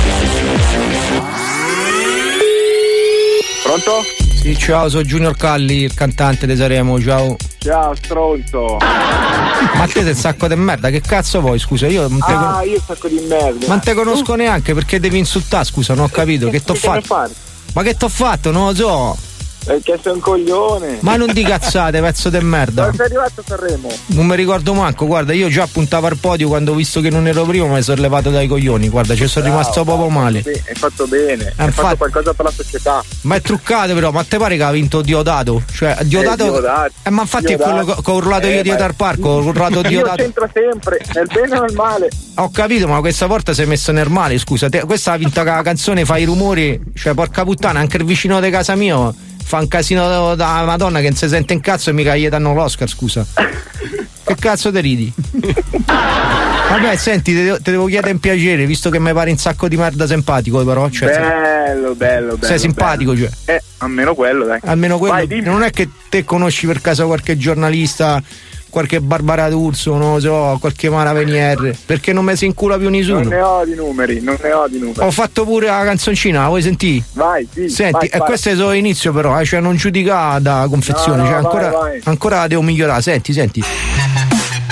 Pronto? Sì, ciao, sono Junior Calli, il cantante di Saremo, ciao. Ciao, stronzo. Ma te sei un sacco di merda, che cazzo vuoi, scusa? Io non te, Ah, con- io sacco di merda. non te conosco neanche perché devi insultare, scusa, non ho capito. Che t'ho Che devo fatto? Ma che t'ho fatto? Non lo so. Perché sei un coglione. Ma non di cazzate, pezzo di merda. Dove sei arrivato a Sanremo? Non mi ricordo manco, guarda, io già puntavo al podio quando ho visto che non ero primo, mi sono levato dai coglioni, guarda, ci sono rimasto proprio male. Sì, hai fatto bene. Hai infatti- fatto qualcosa per la società. Ma è truccato però, ma te pare che ha vinto Diodato? Cioè, Diodato. Eh, Diodato. Eh, ma infatti è quello Diodato. che ho urlato Eh, io di ma- Otar Parco, ho urlato Io Diodato. c'entro sempre, nel bene o nel male. Ho capito, ma questa volta sei messo nel male, scusa. Te- questa ha vinto la canzone, fa i rumori, cioè porca puttana, anche il vicino di casa mio fa un casino da Madonna che non si sente in cazzo e mica gli danno l'Oscar, scusa. Che cazzo te ridi? Vabbè, senti, te, te devo chiedere un piacere, visto che mi pare un sacco di merda simpatico, però. Cioè, bello, bello, bello. sei simpatico, bello. cioè. Eh, almeno quello, dai. Almeno quello. Vai, non è che te conosci per caso qualche giornalista, qualche Barbara D'Urso, non lo so, qualche Mara Venier, perché non mi si incula più nessuno. Non ne ho di numeri, non ne ho di numeri. Ho fatto pure la canzoncina, la vuoi sentire? Vai, sì. Senti, vai, e spara. questo è solo l'inizio però, eh, cioè non giudica da confezione, No, no, cioè vai, ancora, vai. ancora la devo migliorare, senti, senti.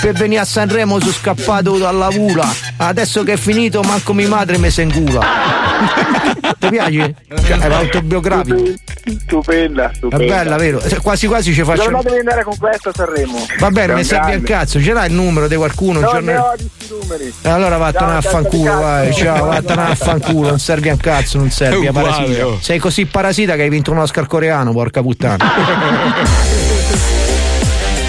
Per venire a Sanremo sono scappato dalla vula, adesso che è finito manco mia madre mi se incula. Ti piace? Cioè, è autobiografico. Stupenda, È stupenda. bella, vero? Se- Quasi quasi ci faccio. Dove devi andare con questo a Sanremo? Va bene, mi un serve il cazzo, ce l'hai il numero di qualcuno? un Non giorno- ne ho di sti numeri. E allora vattene a fanculo, vai, ciao, vattene a fanculo, non servi a un cazzo, non servi È a parasita. oh. Sei così parasita che hai vinto un Oscar coreano, porca puttana.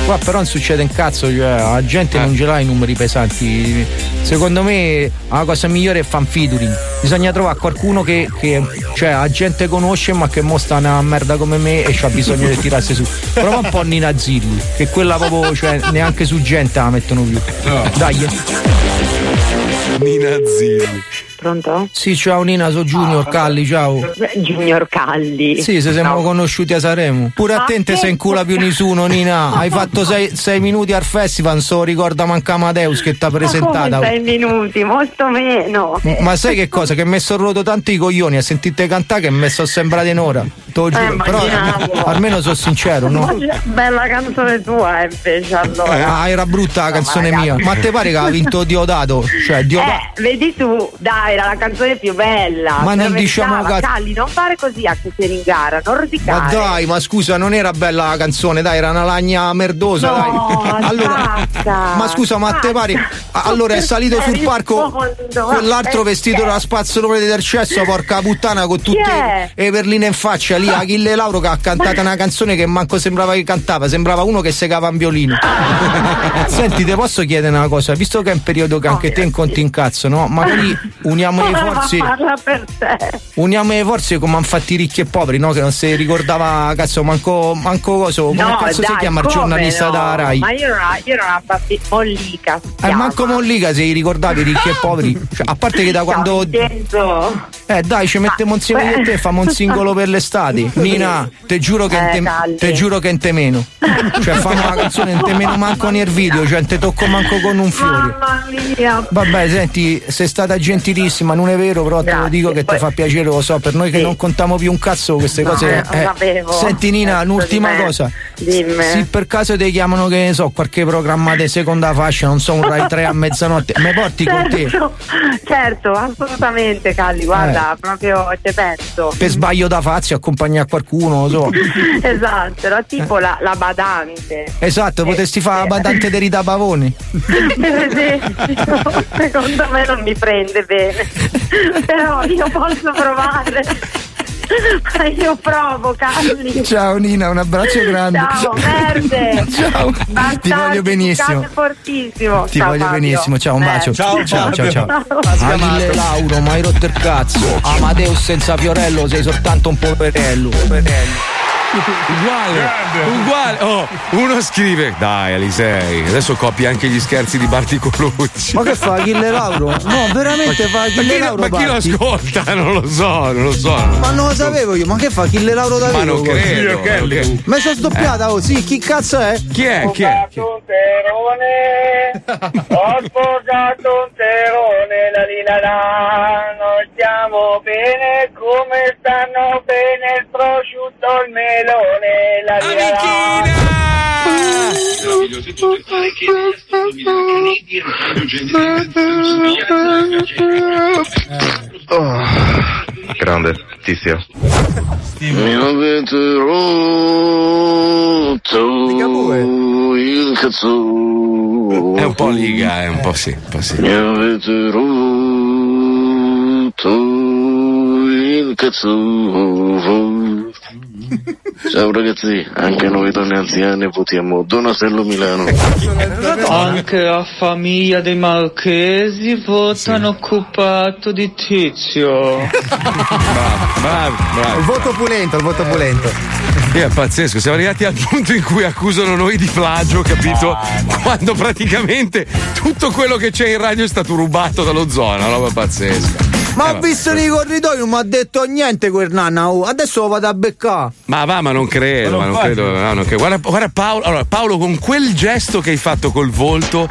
Qua però non succede un cazzo, cioè la gente non ce l'ha i numeri pesanti. Secondo me la cosa migliore è fan featuring. Bisogna trovare qualcuno che, che cioè la gente conosce ma che mostra una merda come me e c'ha bisogno di tirarsi su. Prova un po' Nina Zilli, che quella proprio, cioè, neanche su gente la mettono più. Dai. Nina Zilli. Pronto? Sì, ciao Nina, sono Junior Calli, ciao. Junior Calli. Sì, se siamo No. conosciuti a Saremo. Pure a Ah, te in culo più nessuno, Nina. Hai fatto sei, sei minuti al festival, non so ricorda manca Amadeus che ti ha Ma presentata. come sei minuti? Molto meno. Ma sai che cosa? Che mi sono rotto tanti coglioni a sentite cantare che mi sono sembrato in ora. Te lo giuro. Però immaginavo. almeno sono sincero, no? Ma Bella canzone tua invece allora. Ah, era brutta la canzone ma mia. Ma te pare che ha vinto Diodato? Cioè, Diodato. Eh, vedi tu, dai, era la canzone più bella. Ma Se non la diciamo cazzo- Calli, non fare così a che sei in gara, non Ma rosicare. dai, ma scusa, non era bella la canzone, dai, era una lagna merdosa, No, dai. Allora, ma scusa, ma te pare. Allora è salito sul palco quell'altro vestito da spazzolone del cesso, porca puttana, con tutte le perline in faccia lì, Achille Lauro che ha cantato una canzone che manco sembrava che cantava, sembrava uno che segava un violino. Senti, te posso chiedere una cosa, visto che è un periodo che anche te incontri in cazzo, no? Magari uniamo le forze. Parla per te. Uniamo le forze come hanno fatto i ricchi e poveri, no? Che non si ricordava, cazzo, manco, manco coso. Come no, cazzo dai, si chiama il giornalista no? da Rai? Ma io non ho, io non Mollica. Eh, manco Mollica se li ricordavi i ricchi e poveri. Cioè, a parte che da quando. Vincenzo. Eh dai, ci mettiamo insieme io e te, famo un singolo per l'estate. Nina, te giuro che Eh, te, te giuro che in te meno. Cioè, famo una canzone in te meno manco nel video, cioè te tocco manco con un fiore. Mamma mia. Vabbè, senti, sei stata gentilissima, non è vero, però te lo dico che ti fa piacere, lo so, per noi che non contiamo più un cazzo queste No, cose. eh, lo sapevo. Senti Nina, Penso un'ultima cosa. Dimmi. Se per caso ti chiamano, che ne so, qualche programma di seconda fascia, non so, un Rai 3 a mezzanotte, mi porti con te? Certo, certo, assolutamente Calli, guarda, proprio ci penso. Per sbaglio da Fazio, accompagnare qualcuno, lo so. esatto, era tipo la, la badante. Esatto, potresti fare la badante di Rita esempio, secondo me non mi prende bene, però io posso provare. Ma io provo, Calli. Ciao Nina, un abbraccio grande. Ciao, merde. Ciao, ti Bastardi, voglio benissimo. fortissimo. Ti Ciao, voglio Fabio. benissimo, ciao, un bacio. Merda. ciao, ciao. ciao. Achille Lauro, ma hai rotto il cazzo. Amadeus senza Fiorello, sei soltanto un poverello. poverello. Uguale, uguale. Oh, uno scrive: Dai, Alisei, adesso copia anche gli scherzi di Barti Colucci. Ma che fa Achille Lauro? No, veramente fa Ma Achille chi, Lauro. ma chi lo ascolta? Non lo so, non lo so. Ma non lo sapevo io, ma che fa Achille Lauro da Ma non credo. Credo. Mi sono sdoppiata, oh sì, chi cazzo è? Chi è? Chi è? Chi è? Ho sposato un terone, la lila la, noi stiamo bene come stanno bene il prosciutto, il melone, la lila Oh, grande, Tizio. Mi avete rotto il cazzo. È un po' liga, è un po' sì, un po' sì. Mi avete rotto il cazzo. Ciao ragazzi, anche noi donne anziane votiamo Donatello Milano. Anche la famiglia dei Marchesi votano occupato di Tizio. Bravo, bravo, bravo. Il voto pulento, il voto pulento. Sì, è pazzesco, siamo arrivati al punto in cui accusano noi di plagio, capito? Quando praticamente tutto quello che c'è in radio è stato rubato dallo zona, una roba pazzesca. Ma Eh, ho visto nei corridoi, non mi ha detto niente quel nanna. oh. Adesso lo vado a beccare. Ma va, ma non credo, ma non credo. no, non credo. Guarda, guarda Paolo, allora, Paolo, con quel gesto che hai fatto col volto,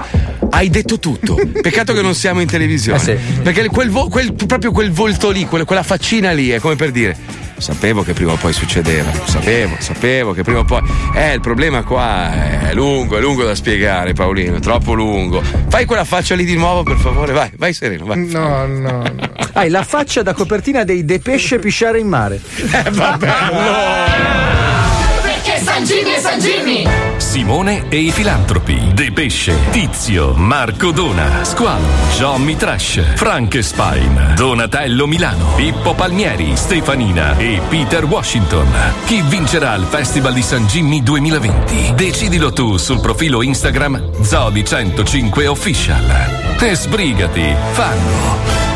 hai detto tutto. Peccato che non siamo in televisione. Perché quel vo- quel- proprio quel volto lì, quella, quella faccina lì, è come per dire. Sapevo che prima o poi succedeva, sapevo, sapevo che prima o poi. Eh, il problema qua è lungo, è lungo da spiegare, Paolino, è troppo lungo. Fai quella faccia lì di nuovo, per favore, vai, vai sereno, vai. No, no, no. Hai la faccia da copertina dei De Pesce pisciare in mare. Eh, vabbè, Perché San Jimmy è San Jimmy! Simone e i filantropi, De Pesce, Tizio, Marco Dona, Squalo, Johnny Trash, Frankenstein, Donatello Milano, Pippo Palmieri, Stefanina e Peter Washington. Chi vincerà il Festival di San Jimmy 2020? Decidilo tu sul profilo Instagram Zodi105 Official. E sbrigati, fanno!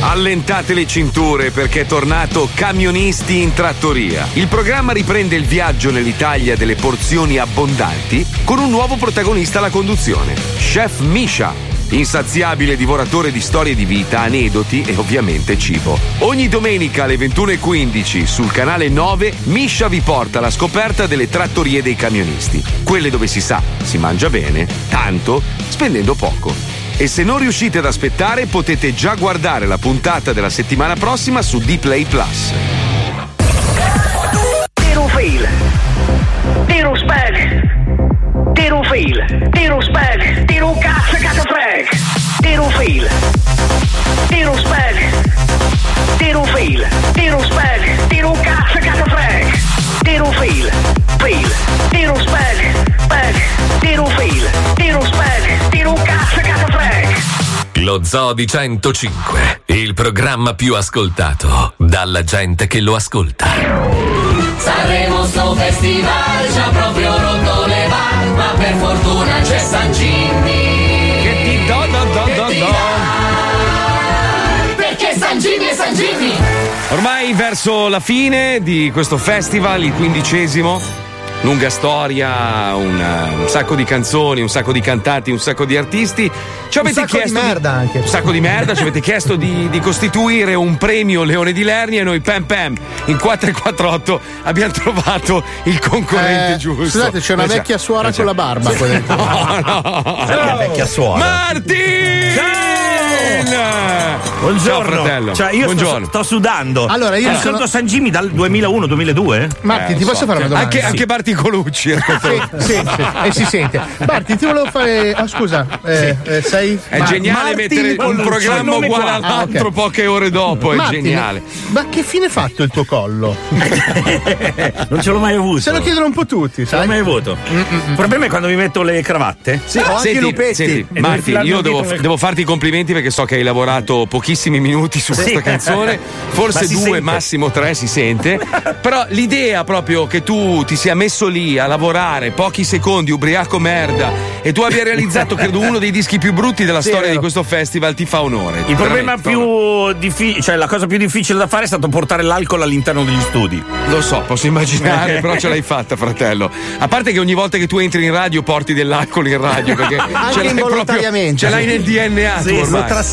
Allentate le cinture perché è tornato Camionisti in trattoria. Il programma riprende il viaggio nell'Italia delle porzioni abbondanti con un nuovo protagonista alla conduzione, Chef Misha. insaziabile divoratore di storie di vita, aneddoti e ovviamente cibo. Ogni domenica alle 21.15 sul canale 9 Miscia vi porta alla scoperta delle trattorie dei camionisti. Quelle dove si sa, si mangia bene, tanto, spendendo poco. E se non riuscite ad aspettare potete già guardare la puntata della settimana prossima su Dplay Plus. Tiro fail. Tiro spag. Tiro fail. Tiro spag. Tiro cazzo cazzo frag. Tiro fail. Tiro spag. Tiro fail. Tiro spag. Tiro cazzo cazzo frag. Tiro fail. Fail. Tiro spag. Spag. Tiro fail. Tiro spag. Tiro cazzo cazzo frag. Lo Zoo di 105, il programma più ascoltato dalla gente che lo ascolta. Sanremo sto festival ci ha proprio rotto le balle, ma per fortuna c'è San Jimmy. San è San Jimmy. Ormai verso la fine di questo festival, il quindicesimo. Lunga storia, un, uh, un sacco di canzoni, un sacco di cantanti, un sacco di artisti. Ci avete sacco di chiesto merda anche. Un sacco di merda, ci avete chiesto di, di costituire un premio Leone di Lernia e noi pam pam in 448 abbiamo trovato il concorrente Eh, giusto. Scusate, c'è una Eh già, vecchia suora eh con la barba qua dentro. No, no. Perché vecchia suora? Martin! Buongiorno. Ciao fratello. Cioè, io sto, Buongiorno. sto sudando. Allora, io Ascolto sono- San Jimmy dal 2001-2002? Marti, Eh, ti posso so. fare una domanda? Anche, anche Colucci. ascolta. Sì, sì, e si sente. Marti, ti volevo fare. Ah, scusa, eh, eh, sei. È Ma- geniale Martin mettere un Colucci. programma Il nome uguale qua. all'altro Ah, ok. poche ore dopo, è Martin, geniale. Ma che fine ha fatto il tuo collo? Non ce l'ho mai avuto. Se lo chiedono un po' tutti, Ce l'ho sai? mai avuto. Il problema è quando mi metto le cravatte. Sì, ho anche i lupetti. senti, E devi Marti, io un devo, nel- devo farti i complimenti perché so che hai lavorato pochissimi minuti su Sì. questa canzone, Ma forse si due, sente. massimo tre si sente. Però l'idea proprio che tu ti sia messo lì a lavorare pochi secondi, ubriaco merda, e tu abbia realizzato, credo, uno dei dischi più brutti della Sì, storia di questo festival, ti fa onore. Il problema più difficile, cioè la cosa più difficile da fare è stato portare l'alcol all'interno degli studi. Lo so, posso immaginare, però ce l'hai fatta, fratello. A parte che ogni volta che tu entri in radio porti dell'alcol in radio, perché Anche ce l'hai proprio, involontariamente. ce l'hai nel DNA Sì,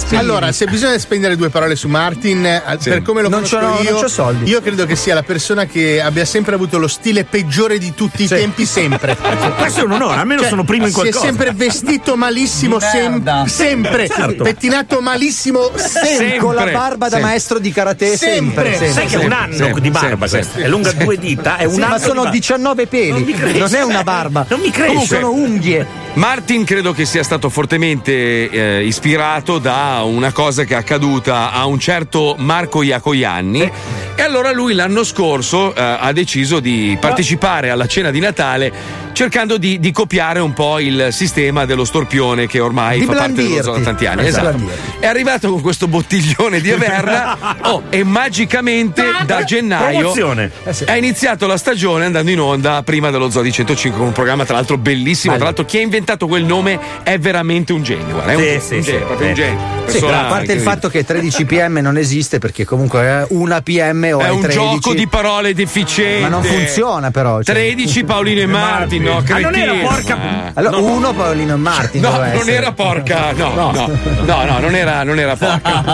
tu. Allora, se bisogna spendere due parole su Martin, eh, Sì. per come lo Non conosco io, non c'ho soldi. io credo che sia la persona che abbia sempre avuto lo stile peggiore di tutti i tempi, sempre. Questo è un onore, almeno sono primo in Cioè, Si qualcosa. è sempre vestito malissimo, sem- sempre. Certo. Pettinato malissimo, sempre. Con la barba da Sempre. maestro di karate sempre. Sempre. Sai che è un anno sempre, di barba sempre, questa, è lunga due dita, è un Sì, anno ma di sono barba. 19 peli, Non non è una barba. Non mi cresce. Comunque sono unghie. Martin credo che sia stato fortemente eh, ispirato da una cosa che è accaduta a un certo Marco Iacoianni e allora lui l'anno scorso eh, ha deciso di partecipare alla cena di Natale cercando di, di copiare un po' il sistema dello storpione che ormai Di fa parte dello zoo da tanti anni. Esatto. È arrivato con questo bottiglione di Averna oh, e magicamente da gennaio Promozione. è iniziato la stagione andando in onda prima dello Zoo di 105 con un programma tra l'altro bellissimo. Tra l'altro chi ha inventato quel nome è veramente un genio. Guarda, è un, Sì, genio, sì, un sì. genio, un Sì. genio. Sì, Persona però a parte il fatto che 13 PM non esiste perché comunque è una PM o è è un 13. gioco di parole deficiente. Ma non funziona però. cioè. 13 Paolino e Martin, no, Ah, non era porca- Ah. Allora, uno Paolino e Martin. No, non essere. era porca, no, no, No. no, no, non era, non era porca. No.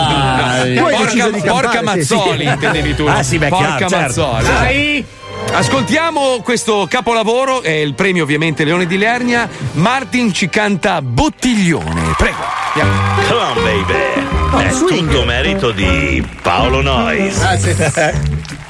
Tu hai Porca, porca campare, sì, Mazzoli, sì. intendevi tu. no? Ah, sì, beh, porca chiaro, certo. Mazzoli. Dai! Ascoltiamo questo capolavoro, è il premio ovviamente Leone di Lernia. Martin ci canta Bottiglione. Prego. andiamo. Come on, baby. È tutto merito di Paolo Noyes. Ah, sì.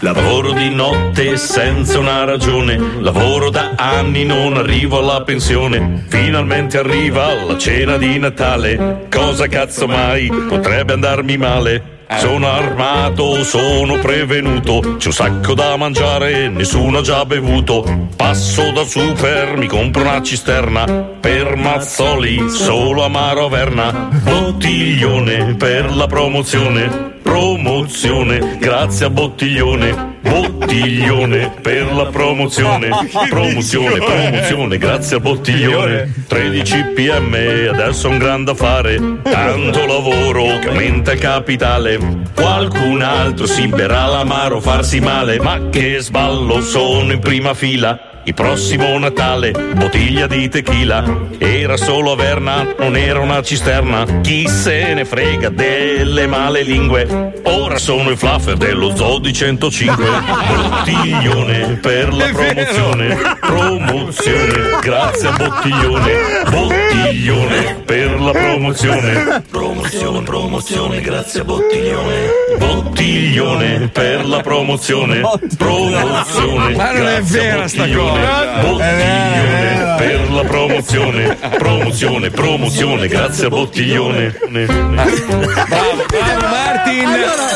Lavoro di notte senza una ragione, lavoro da anni, non arrivo alla pensione. Finalmente arriva la cena di Natale. Cosa cazzo mai potrebbe andarmi male? Sono armato, sono prevenuto, c'è un sacco da mangiare, nessuno ha già bevuto. Passo dal super, mi compro una cisterna, per Mazzoli, solo amaro Verna. Bottiglione per la promozione, promozione, grazie a Bottiglione. Bottiglione per la promozione, promozione, promozione, grazie a Bottiglione. 13 pm, adesso un grande affare, tanto lavoro che aumenta il capitale. Qualcun altro si berrà l'amaro, farsi male, ma che sballo, sono in prima fila. Il prossimo Natale, bottiglia di tequila. Era solo Averna, non era una cisterna. Chi se ne frega delle male lingue? Ora sono il fluffer dello Zodi 105. Bottiglione per la promozione. Promozione, grazie a Bottiglione. Bottiglione per la promozione. Promozione, promozione, grazie a Bottiglione. Bottiglione per la promozione. Promozione. Ma non è a vera sta cosa. Bottiglione per la promozione. Promozione, promozione, grazie a Bottiglione. Bravo, bravo Martin!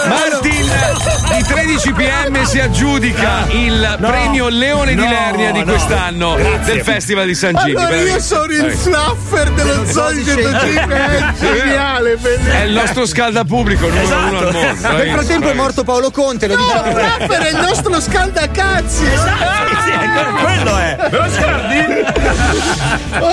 Martin di 13 pm si aggiudica il premio Leone di no, Lernia di no. quest'anno Grazie. del Festival di San Gini. Allora io sono il fluffer dello Zodi 105, è geniale, bellissimo. È il nostro scaldapubblico numero Esatto. uno al mondo. Nel frattempo è morto Paolo Conte, lo No, diciamo. il fluffer è il nostro scaldacazzi. quello è. Lo scordi?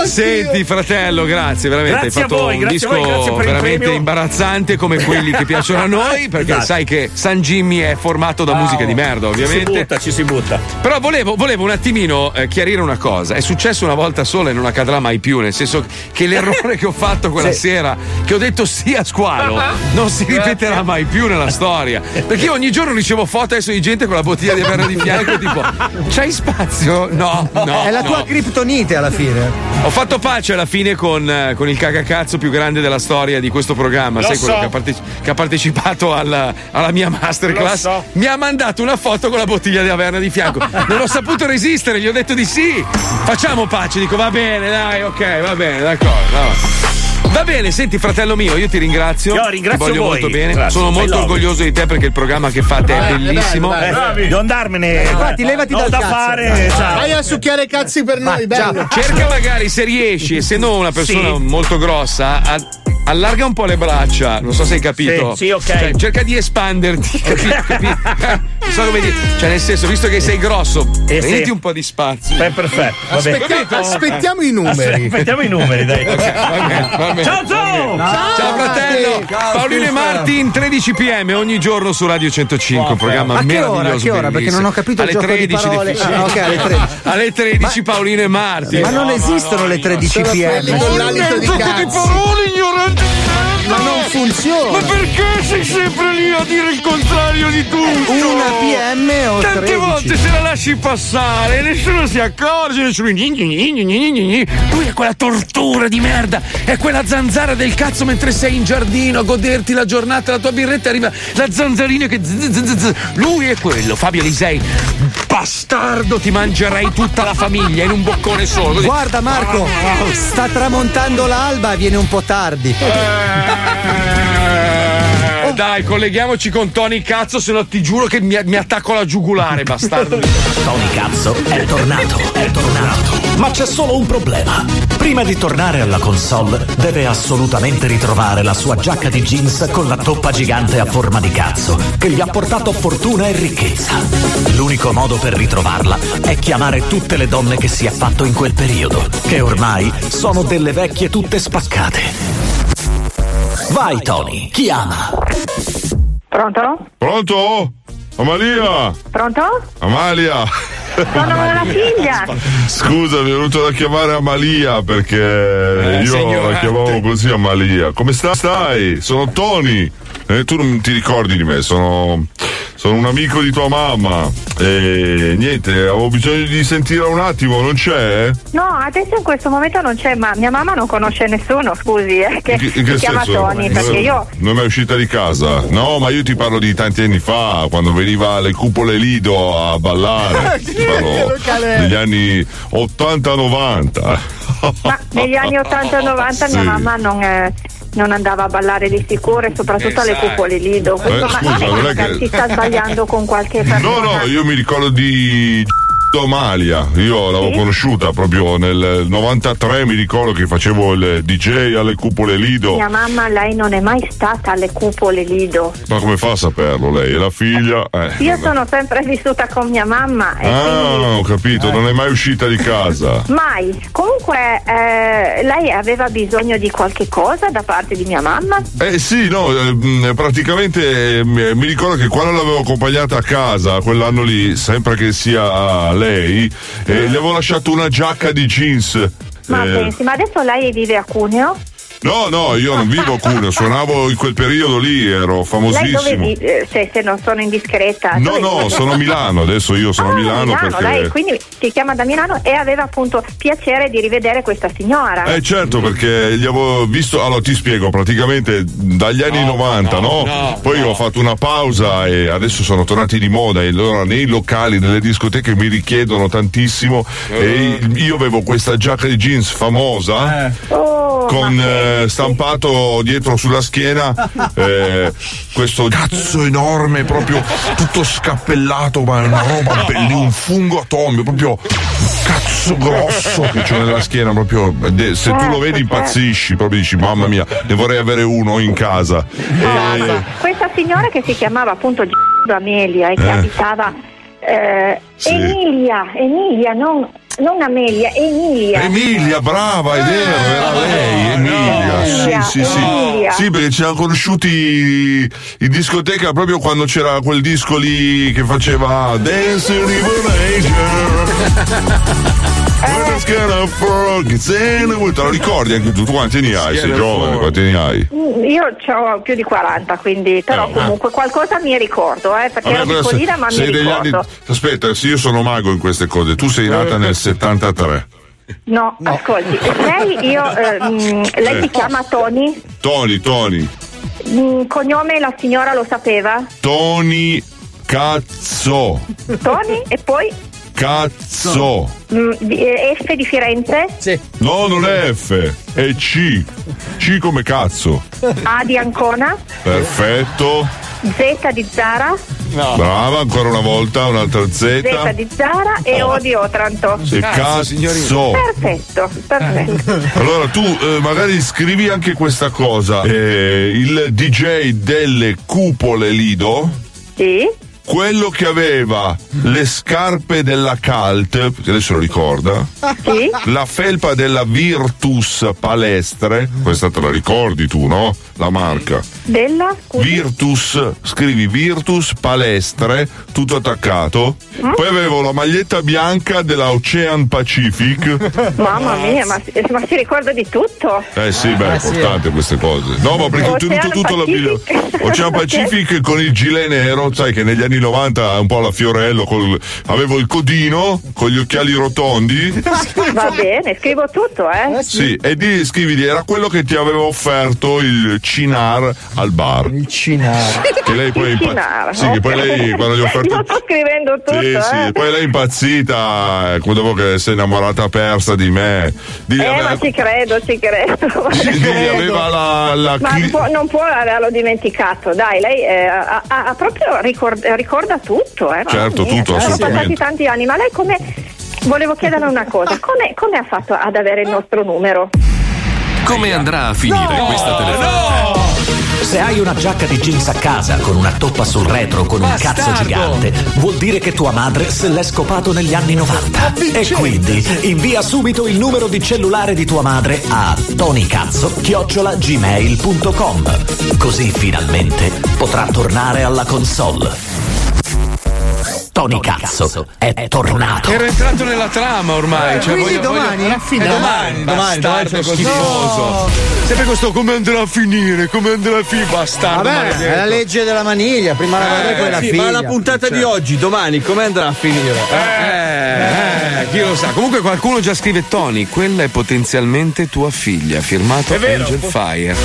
Senti, fratello, grazie, veramente. Grazie Hai fatto a voi, un grazie a disco voi, grazie per il veramente premio. imbarazzante come quelli che piacciono a noi, perché Esatto. sai che San Jimmy è formato da musica di merda, Ci si ovviamente. butta, ci si butta. Però volevo, volevo un attimino eh, chiarire una cosa. È successo una volta sola e non accadrà mai più. Nel senso che l'errore che ho fatto quella Sì. sera, che ho detto sì a squalo, non si ripeterà mai più nella storia. Perché io ogni giorno ricevo foto adesso di gente con la bottiglia di Averna di fianco, tipo, c'hai spazio? No, no. è la no. tua criptonite alla fine. Ho fatto pace alla fine con, eh, con il cagacazzo più grande della storia di questo programma, Lo sai quello so. che ha, parte- che ha partecipato alla, alla mia masterclass. So. Mi ha mandato una foto con la bottiglia di Averna di fianco. Non ho saputo resistere, gli ho detto di sì. Facciamo pace, dico va bene, dai, ok, va bene, d'accordo. va. Va bene, senti fratello mio, io ti ringrazio. Io ringrazio ti voglio voi. molto bene. Grazie, Sono molto orgoglioso di te perché il programma che fate è bellissimo. Eh, devo andarmene. Infatti, levati Ho dal da cazzo. fare. ciao. Vai a succhiare i cazzi per noi, bello. Cerca magari se riesci, essendo una persona Sì. molto grossa, a- allarga un po' le braccia. Non so se hai capito. Sì, sì, ok. Cioè, cerca di espanderti, capito? capito? Non so come dire. Cioè, nel senso, visto che sei grosso, Eh, prenditi sì. un po' di spazio. Beh, perfetto. Aspetta- aspettiamo i numeri. Aspettiamo i numeri, dai. Ok, va bene, va bene. Ciao, Zo! Ciao, fratello! Ciao, Paolino e. Martin, 13 pm ogni giorno su Radio 105, un programma A che ora? A che ora? Perché non ho capito il alle gioco di 13 parole. difficile. Ah, ok, alle 13. Alle 13 Paolino e Martin. Ma non No, esistono le 13 Sono quelli pm. con l'alito di cazzo. Ignorante! Ma non funziona. perché sei sempre lì a dire il contrario di tutto? Una PM o Tante 13. volte se la lasci passare, nessuno si accorge, nessuno. Lui è quella tortura di merda, è quella zanzara del cazzo mentre sei in giardino a goderti la giornata, la tua birretta arriva la zanzarina che. Lui è quello, Fabio Lisei. Bastardo, ti mangerei tutta la famiglia in un boccone solo. Guarda Marco, sta tramontando l'alba, viene un po' tardi. Eh, Dai, colleghiamoci con Tony Cazzo, se no ti giuro che mi, mi attacco la giugulare, bastardo. Tony Cazzo è tornato, è tornato. Ma c'è solo un problema. Prima di tornare alla console, deve assolutamente ritrovare la sua giacca di jeans con la toppa gigante a forma di cazzo, che gli ha portato fortuna e ricchezza. L'unico modo per ritrovarla è chiamare tutte le donne che si è fatto in quel periodo, che ormai sono delle vecchie tutte spaccate. Vai Tony, chiama. Pronto? Pronto? Amalia? Pronto? Amalia? Sono la figlia. Scusa, mi è venuto da chiamare Amalia perché io la chiamavo così Amalia. Come sta- stai? Sono Tony. Eh, tu non ti ricordi di me, sono, sono un amico di tua mamma. E niente, avevo bisogno di sentire un attimo, non c'è? No, adesso in questo momento non c'è, ma mia mamma non conosce nessuno, scusi, eh, che In che- in si che chiama senso? Tony, perché io Non è mai uscita di casa? No, ma io ti parlo di tanti anni fa, quando veniva alle cupole Lido a ballare. Degli anni 80-90. Ma negli anni 80 e 90 mia Sì. mamma non, eh, non andava a ballare di sicuro e soprattutto alle Esatto. cupole Lido. Questo Eh, ma- scusa, non è che- si sta sbagliando con qualche persona. No, no, io mi ricordo di Amalia, io l'avevo Sì? conosciuta proprio nel 93, mi ricordo che facevo il DJ alle cupole Lido. Mia mamma, lei non è mai stata alle cupole Lido. Ma come fa a saperlo lei? È la figlia? Eh, Io vabbè. sono sempre vissuta con mia mamma Ah, quindi ho capito, non è mai uscita di casa. mai. Comunque eh, lei aveva bisogno di qualche cosa da parte di mia mamma? Eh sì, no, eh, mh, praticamente eh, mi ricordo che quando l'avevo accompagnata a casa quell'anno lì, sempre che sia a lei e le avevo lasciato una giacca di jeans. Ma Eh, pensi, ma adesso lei vive a Cuneo? No, no, io non vivo a Cuneo, suonavo in quel periodo lì, ero Lei dove famosissimo. Eh, Se, se non sono indiscreta. No, dove no, vive? sono a Milano, adesso io sono a Ah, Milano, Milano, perché... lei quindi ti chiama da Milano e aveva appunto piacere di rivedere questa signora. Eh certo, perché gli avevo visto, allora ti spiego, praticamente dagli anni 90, no? no, Poi ho fatto una pausa e adesso sono tornati di moda e allora nei locali, nelle discoteche mi richiedono tantissimo e io avevo questa giacca di jeans famosa Oh, con eh, stampato dietro sulla schiena eh, questo cazzo enorme, proprio tutto scappellato, ma è una roba bellissima, un fungo atomico, proprio un cazzo grosso che c'ho nella schiena, proprio se tu lo vedi impazzisci, proprio dici mamma mia, ne vorrei avere uno in casa. E- Questa signora che si chiamava appunto Amelia e che Eh. abitava eh, Sì. Emilia, Emilia, non, non Amelia, Emilia. Emilia, brava, è vero, era lei, Emilia. Emilia, Sì, sì, sì. Emilia. Sì, perché ci siamo conosciuti in discoteca proprio quando c'era quel disco lì che faceva Dance in Revelation. Te lo ricordi anche tu? Tu quanti ne hai? Sei giovane, quanti ne hai? Mm, Io ho più di 40, quindi però comunque qualcosa mi ricordo, eh, perché ero piccolina ma mi ricordo. anni. Aspetta, sì, io sono mago in queste cose. Tu sei nata nel 73. No, ascolti, lei, io, eh, mm, lei Eh. si chiama Tony, Tony, Tony. Mm, cognome la signora lo sapeva? Tony Cazzo. Tony e poi Cazzo. mm, eh, F di Firenze, No, non è F, è C. C come cazzo. A di Ancona, Perfetto. Z di Zara, Brava, ancora una volta, un'altra Z. Z di Zara e O di Otranto. Sì, cazzo. Perfetto, perfetto. Allora tu eh, magari scrivi anche questa cosa. Eh, il DJ delle cupole Lido. Sì. Quello che aveva le scarpe della Calt, perché adesso lo ricorda. Sì. La felpa della Virtus Palestre, questa te la ricordi tu, no? La marca. Della? Scusi. Virtus, scrivi Virtus Palestre, tutto attaccato. Poi avevo la maglietta bianca della Ocean Pacific. Mamma mia, ma, ma si ricorda di tutto? Eh sì, beh, è sì. importante queste cose. No, ma perché ho tenuto tutto la Pacific. Ocean Pacific con il gilet nero, sai che negli anni 90 è un po' la Fiorello, col- avevo il codino con gli occhiali rotondi. Va bene, scrivo tutto, eh? Sì, e di, scriviti, era quello che ti aveva offerto il Cinar al bar. Il Cinar. Che lei poi impa- Cinar, Sì, che poi lei quando gli ho offerto. Io sto scrivendo tutto, Sì, eh? sì, poi lei è impazzita, ecco, dopo che si è innamorata persa di me. Digli, Eh, aveva- ma ci credo, ci credo. digli, aveva la, la Ma cli- non può, non può averlo dimenticato, dai, lei eh, ha, ha- ha proprio ricord- ricorda tutto, eh? Certo, Mamma mia, tutto, Sono passati assolutamente. tanti anni, ma lei come. Volevo chiederle una cosa, come, come ha fatto ad avere il nostro numero? Come andrà a finire questa telefonata? Se hai una giacca di jeans a casa con una toppa sul retro con un Bastardo! cazzo gigante, vuol dire che tua madre se l'è scopato negli anni 90. E quindi invia subito il numero di cellulare di tua madre a tonicazzo-gmail.com. Così finalmente potrà tornare alla console. Tony Cazzo è tornato. Ero entrato nella trama ormai. Cioè, Quindi voglio, domani? voglio... Fine? Eh, domani, Domani, domani, domani c'è schifoso. No. Sempre questo come andrà a finire, come andrà a finire, bastardo. Vabbè, maledetto. è la legge della maniglia, prima la madre e poi la sì, figlia. ma la puntata di Cioè. oggi, domani, come andrà a finire? Eh, eh, chi lo sa. Comunque qualcuno già scrive Tony, quella è potenzialmente tua figlia, firmato vero. Angel Fire.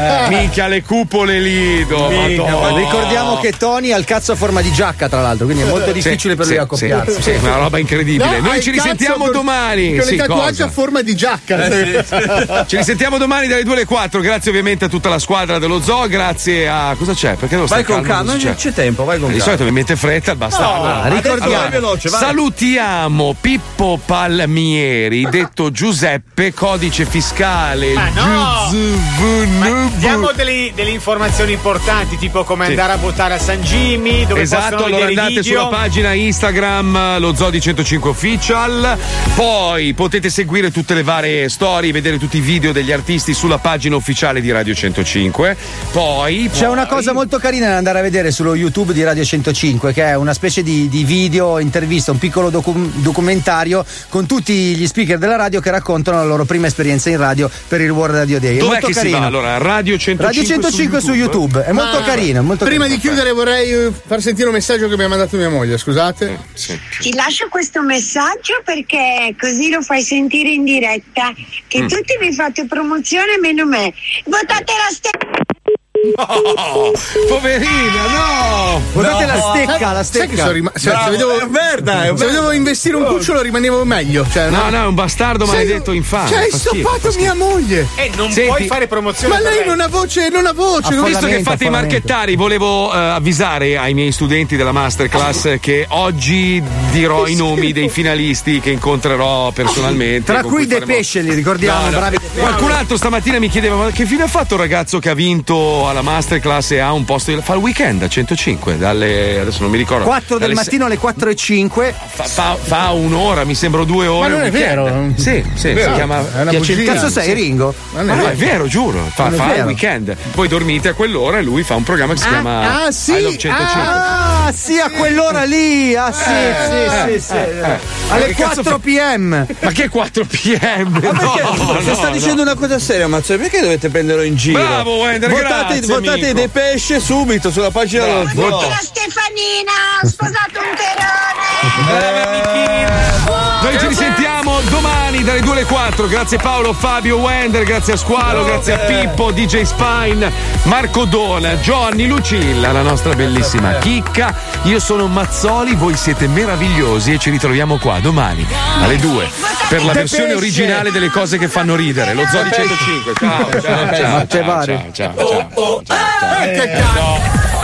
Eh, Minchia le cupole Lido. Madonna. Ricordiamo che Tony ha il cazzo a forma di giacca, tra l'altro, quindi è molto difficile per sì, lui accoppiarsi. Sì, sì, una roba incredibile. No, Noi ci il risentiamo con- domani. Con Sì, i tatuaggi cosa? a forma di giacca. Ci risentiamo domani dalle 2 alle 4. Grazie ovviamente a tutta la squadra dello zoo. Grazie a. Cosa c'è? Perché devo Vai con calmo? calma, non c'è tempo, vai con Di calma. solito mi mette fretta il bastardo. No, Allora, ricordiamo- veloce, vai. Salutiamo Pippo Palmieri, detto Giuseppe, codice fiscale. Ma no! Diamo delle, delle informazioni importanti, tipo come Sì. andare a votare a San Jimmy, dove esatto, allora andate video. sulla pagina Instagram lo Zodi 105 Official, poi potete seguire tutte le varie storie, vedere tutti i video degli artisti sulla pagina ufficiale di Radio 105. Poi C'è una cosa molto carina da andare a vedere sullo YouTube di Radio 105, che è una specie di, di video, intervista, un piccolo docu- documentario con tutti gli speaker della radio che raccontano la loro prima esperienza in radio per il World Radio Day. È Dov'è molto che si carino. va? Allora, Radio 105, Radio 105 su YouTube, è molto Ma carino. molto prima carino. di chiudere vorrei far sentire un messaggio che mi ha mandato mia moglie, scusate. Ti lascio questo messaggio perché così lo fai sentire in diretta che Mm. tutti vi fate promozione meno me. Votate la stessa. Oh, poverina, no! Guardate la stecca, la sai che stecca. sono rima- se, Bravo, se vedevo, è merda, è se vedevo investire un cucciolo rimanevo meglio. Cioè, No, no, è un bastardo Sei- maledetto infame. Cioè, hai stoppato mia moglie. E non Senti- puoi fare promozione. Ma lei non ha voce, non ha voce. non- Visto che fate i marchettari, volevo eh, avvisare ai miei studenti della masterclass che oggi dirò i nomi dei finalisti che incontrerò personalmente. Tra cui cui De faremo- Pesce, li ricordiamo, No, no. bravi De Pesce. Qualcun altro stamattina mi chiedeva: ma che fine ha fatto il ragazzo che ha vinto alla masterclass e ha un posto? Fa il weekend a 105, dalle, adesso non mi ricordo. 4 del mattino alle 4 e 5. Fa, fa- fa un'ora, mi sembra due ore. Ma non è vero. Sì, sì, Vero. si chiama bugia. Cazzo sei, Ringo? Ma Non è no, vero. è vero, giuro. Fa, fa il vero. weekend. Poi dormite a quell'ora e lui fa un programma che si chiama ah, sì. I Love 105. Ah, sì, a quell'ora lì. Ah, sì, sì, sì, sì. Alle Che cazzo 4 pm. Ma che 4 pm? Ma perché? No, se no, sta no. dicendo una cosa seria, Mazzoli, perché dovete prenderlo in giro? Bravo, Wender, votate, votate amico. De Pesce subito sulla pagina dello Tutti zoo. la Stefanina, ho sposato un terone. Noi ci risentiamo domani dalle 2 alle 4. Grazie Paolo, Fabio, Wender, grazie a Squalo, grazie a Pippo, DJ Spine, Marco Dona, Johnny, Lucilla, la nostra bellissima chicca. Io sono Mazzoli, voi siete meravigliosi e ci ritroviamo qua domani alle 2 per la versione originale delle cose che fanno ridere. Lo Zodi 105. Ciao, ciao, ciao. ciao, ciao, ciao, ciao, ciao, ciao, ciao, ciao.